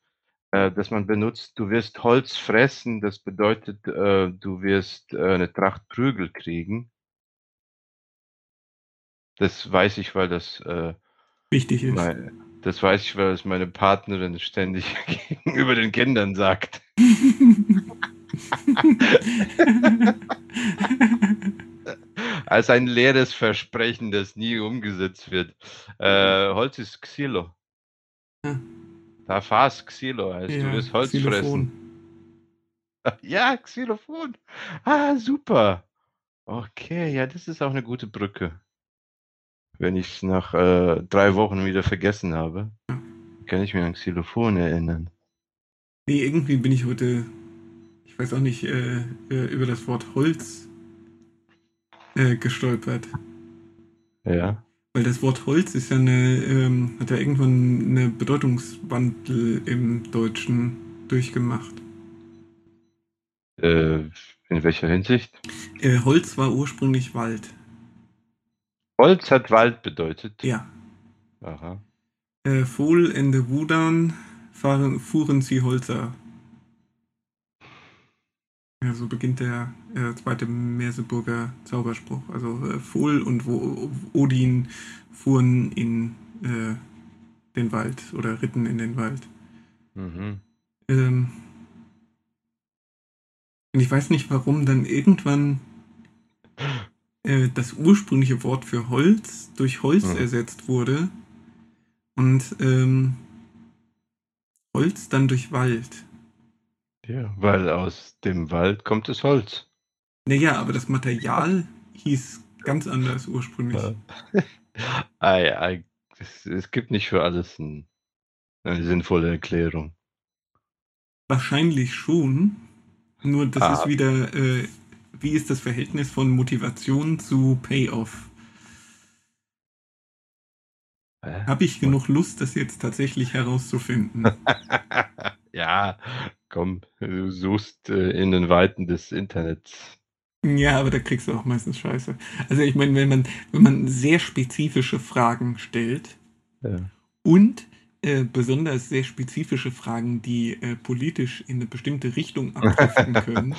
[SPEAKER 2] äh, das man benutzt. Du wirst Holz fressen, das bedeutet, äh, du wirst äh, eine Tracht Prügel kriegen. Das weiß ich, weil das, äh,
[SPEAKER 1] Wichtig ist.
[SPEAKER 2] mein, das weiß ich, weil es meine Partnerin ständig [laughs] gegenüber den Kindern sagt. [laughs] Als ein leeres Versprechen, das nie umgesetzt wird. Äh, Holz ist Xylo.
[SPEAKER 1] Ja.
[SPEAKER 2] Da fas Xylo heißt, du wirst Holz
[SPEAKER 1] Xylophon.
[SPEAKER 2] fressen. [laughs] Ja, Xylophon. Ah, super. Okay, ja, das ist auch eine gute Brücke. Wenn ich es nach äh, drei Wochen wieder vergessen habe, kann ich mich an Xylophon erinnern.
[SPEAKER 1] Nee, irgendwie bin ich heute, ich weiß auch nicht, äh, äh, über das Wort Holz äh, gestolpert.
[SPEAKER 2] Ja.
[SPEAKER 1] Weil das Wort Holz ist ja eine, ähm, hat ja irgendwann eine Bedeutungswandel im Deutschen durchgemacht.
[SPEAKER 2] Äh, in welcher Hinsicht?
[SPEAKER 1] Äh, Holz war ursprünglich Wald.
[SPEAKER 2] Holz hat Wald bedeutet.
[SPEAKER 1] Ja.
[SPEAKER 2] Aha.
[SPEAKER 1] Äh, Fohl Ende Wudan fahren, fuhren sie Holzer. Ja, so beginnt der äh, zweite Merseburger Zauberspruch. Also äh, Fohl und Wo Odin fuhren in äh, den Wald oder ritten in den Wald.
[SPEAKER 2] Mhm.
[SPEAKER 1] Ähm, und ich weiß nicht, warum dann irgendwann äh, das ursprüngliche Wort für Holz durch Holz
[SPEAKER 2] Mhm.
[SPEAKER 1] ersetzt wurde und ähm, Holz dann durch Wald.
[SPEAKER 2] Ja, weil aus dem Wald kommt das Holz.
[SPEAKER 1] Naja, aber das Material hieß ganz anders ursprünglich. [laughs]
[SPEAKER 2] ei, ei, es, es gibt nicht für alles ein, eine sinnvolle Erklärung.
[SPEAKER 1] Wahrscheinlich schon. Nur das
[SPEAKER 2] Ah.
[SPEAKER 1] ist wieder, äh, wie ist das Verhältnis von Motivation zu Payoff? Habe ich genug Lust, das jetzt tatsächlich herauszufinden? [laughs]
[SPEAKER 2] ja, komm, du suchst äh, in den Weiten des Internets.
[SPEAKER 1] Ja, aber da kriegst du auch meistens Scheiße. Also ich meine, wenn man, wenn man sehr spezifische Fragen stellt
[SPEAKER 2] Ja.
[SPEAKER 1] und äh, besonders sehr spezifische Fragen, die äh, politisch in eine bestimmte Richtung abdriften [laughs] können.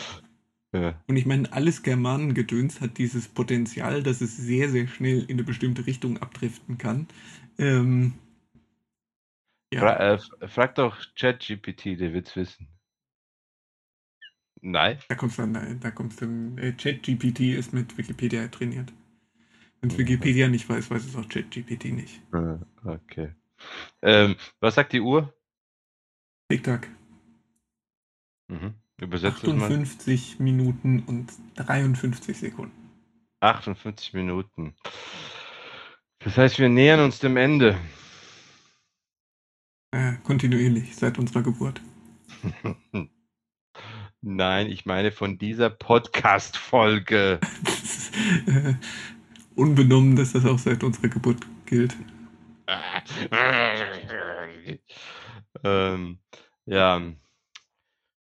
[SPEAKER 2] Ja.
[SPEAKER 1] Und ich meine, alles Germanengedöns hat dieses Potenzial, dass es sehr, sehr schnell in eine bestimmte Richtung abdriften kann. Ähm, ja.
[SPEAKER 2] Fra äh, frag doch ChatGPT, der wird's wissen. Nein?
[SPEAKER 1] Da kommst du dann, da kommst du, äh, ChatGPT ist mit Wikipedia trainiert. Wenn
[SPEAKER 2] Mhm.
[SPEAKER 1] Wikipedia nicht weiß, weiß es auch ChatGPT nicht.
[SPEAKER 2] Äh, Okay. Ähm, was sagt die Uhr?
[SPEAKER 1] TikTok.
[SPEAKER 2] Mhm. Übersetzt das mal.
[SPEAKER 1] 58 Minuten und 53 Sekunden.
[SPEAKER 2] 58 Minuten. Das heißt, wir nähern uns dem Ende.
[SPEAKER 1] Äh, kontinuierlich seit unserer Geburt. [laughs]
[SPEAKER 2] Nein, ich meine von dieser Podcast-Folge.
[SPEAKER 1] äh, [laughs] unbenommen, dass das auch seit unserer Geburt gilt. [laughs]
[SPEAKER 2] ähm, ja.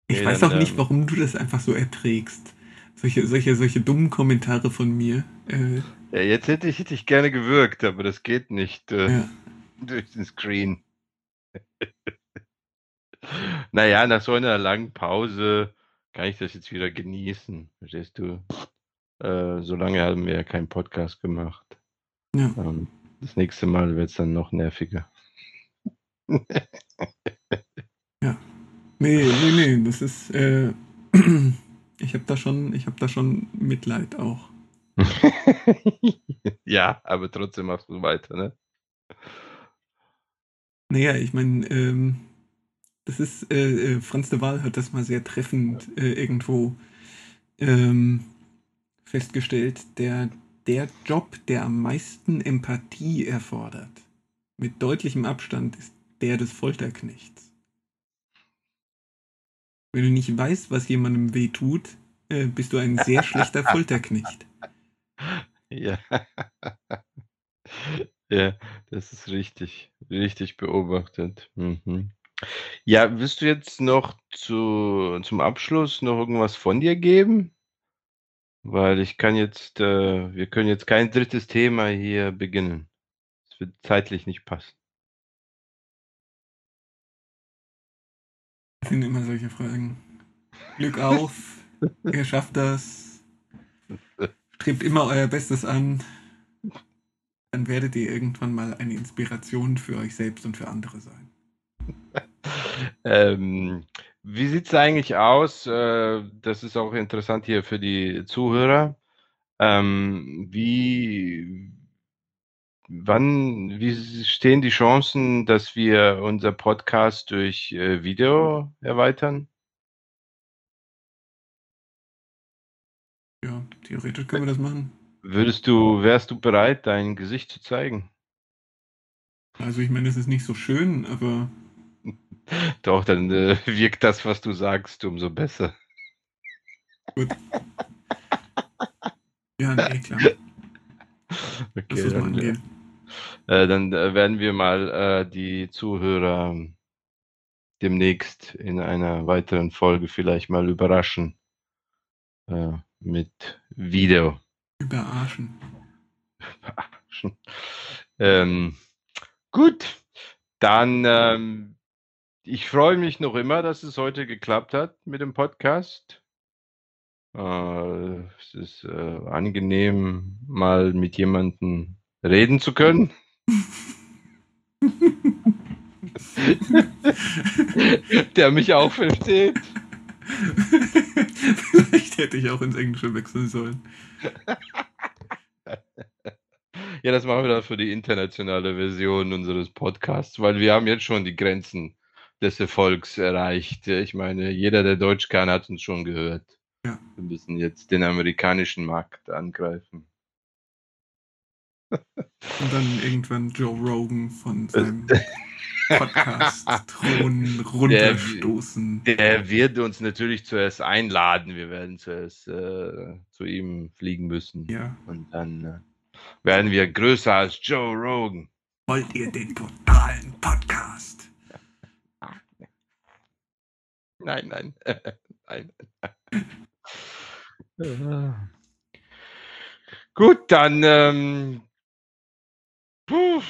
[SPEAKER 1] Ich
[SPEAKER 2] Nee,
[SPEAKER 1] weiß
[SPEAKER 2] dann,
[SPEAKER 1] auch nicht,
[SPEAKER 2] ähm,
[SPEAKER 1] warum du das einfach so erträgst. Solche, solche, solche dummen Kommentare von mir. Äh,
[SPEAKER 2] Ja, jetzt hätte ich, hätte ich gerne gewirkt, aber das geht nicht äh,
[SPEAKER 1] ja. [laughs]
[SPEAKER 2] durch den Screen. [laughs] naja, nach so einer langen Pause kann ich das jetzt wieder genießen. Verstehst du? Äh, so lange haben wir ja keinen Podcast gemacht.
[SPEAKER 1] Ja.
[SPEAKER 2] Ähm, das nächste Mal wird es dann noch nerviger. [laughs]
[SPEAKER 1] Nee, nee, nee, das ist, äh, [clears throat] ich habe da schon, ich habe da schon Mitleid auch. [laughs]
[SPEAKER 2] ja, aber trotzdem machst du weiter, ne?
[SPEAKER 1] Naja, ich meine, ähm, das ist, äh, äh, Franz de Waal hat das mal sehr treffend äh, irgendwo ähm, festgestellt, der, der Job, der am meisten Empathie erfordert, mit deutlichem Abstand, ist der des Folterknechts. Wenn du nicht weißt, was jemandem weh tut, äh, bist du ein sehr schlechter [laughs] Folterknecht.
[SPEAKER 2] Ja. [laughs] ja, das ist richtig, richtig beobachtet. Mhm. Ja, willst du jetzt noch zu, zum Abschluss noch irgendwas von dir geben? Weil ich kann jetzt, äh, wir können jetzt kein drittes Thema hier beginnen. Es wird zeitlich nicht passen.
[SPEAKER 1] Sind immer solche Fragen. Glück auf, [laughs] ihr schafft das. Strebt immer euer Bestes an. Dann werdet ihr irgendwann mal eine Inspiration für euch selbst und für andere sein. [laughs]
[SPEAKER 2] Ähm, wie sieht es eigentlich aus? Äh, das ist auch interessant hier für die Zuhörer. Ähm, wie, wann, wie stehen die Chancen, dass wir unser Podcast durch äh, Video erweitern?
[SPEAKER 1] Ja, theoretisch können wir das machen.
[SPEAKER 2] Würdest du, wärst du bereit, dein Gesicht zu zeigen?
[SPEAKER 1] Also ich meine, es ist nicht so schön, aber [laughs]
[SPEAKER 2] Doch, dann äh, wirkt das, was du sagst, umso besser.
[SPEAKER 1] gut. [laughs] Ja, nee, klar. Das
[SPEAKER 2] Okay,
[SPEAKER 1] muss man
[SPEAKER 2] dann,
[SPEAKER 1] angehen.
[SPEAKER 2] Äh, dann äh, werden wir mal äh, die Zuhörer demnächst in einer weiteren Folge vielleicht mal überraschen äh, mit Video.
[SPEAKER 1] Überarschen.
[SPEAKER 2] ähm, gut, dann ähm, ich freue mich noch immer, dass es heute geklappt hat mit dem Podcast. Äh, es ist äh, angenehm, mal mit jemandem reden zu können. [laughs] Der mich auch versteht. [laughs]
[SPEAKER 1] Vielleicht hätte ich auch ins Englische wechseln sollen.
[SPEAKER 2] Ja, das machen wir dann für die internationale Version unseres Podcasts, weil wir haben jetzt schon die Grenzen des Erfolgs erreicht. Ich meine, jeder, der Deutsch kann, hat uns schon gehört.
[SPEAKER 1] Ja.
[SPEAKER 2] Wir müssen jetzt den amerikanischen Markt angreifen.
[SPEAKER 1] Und dann irgendwann Joe Rogan von seinem [laughs] Podcast-Thron runterstoßen.
[SPEAKER 2] Der wird uns natürlich zuerst einladen. Wir werden zuerst äh, zu ihm fliegen müssen.
[SPEAKER 1] Ja.
[SPEAKER 2] Und dann äh, werden wir größer als Joe Rogan.
[SPEAKER 1] Wollt ihr den totalen Podcast? [laughs]
[SPEAKER 2] Nein, nein. [laughs] nein. Äh. Gut, dann ähm, puh,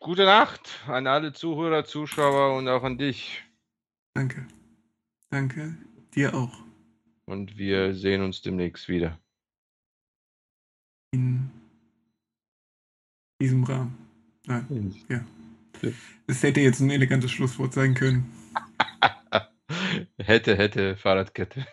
[SPEAKER 2] gute Nacht an alle Zuhörer, Zuschauer und auch an dich.
[SPEAKER 1] Danke. Danke. Dir auch.
[SPEAKER 2] Und wir sehen uns demnächst wieder.
[SPEAKER 1] In diesem Rahmen. Nein, es hätte jetzt ein elegantes Schlusswort sein können. [laughs]
[SPEAKER 2] hätte, hätte, Fahrradkette.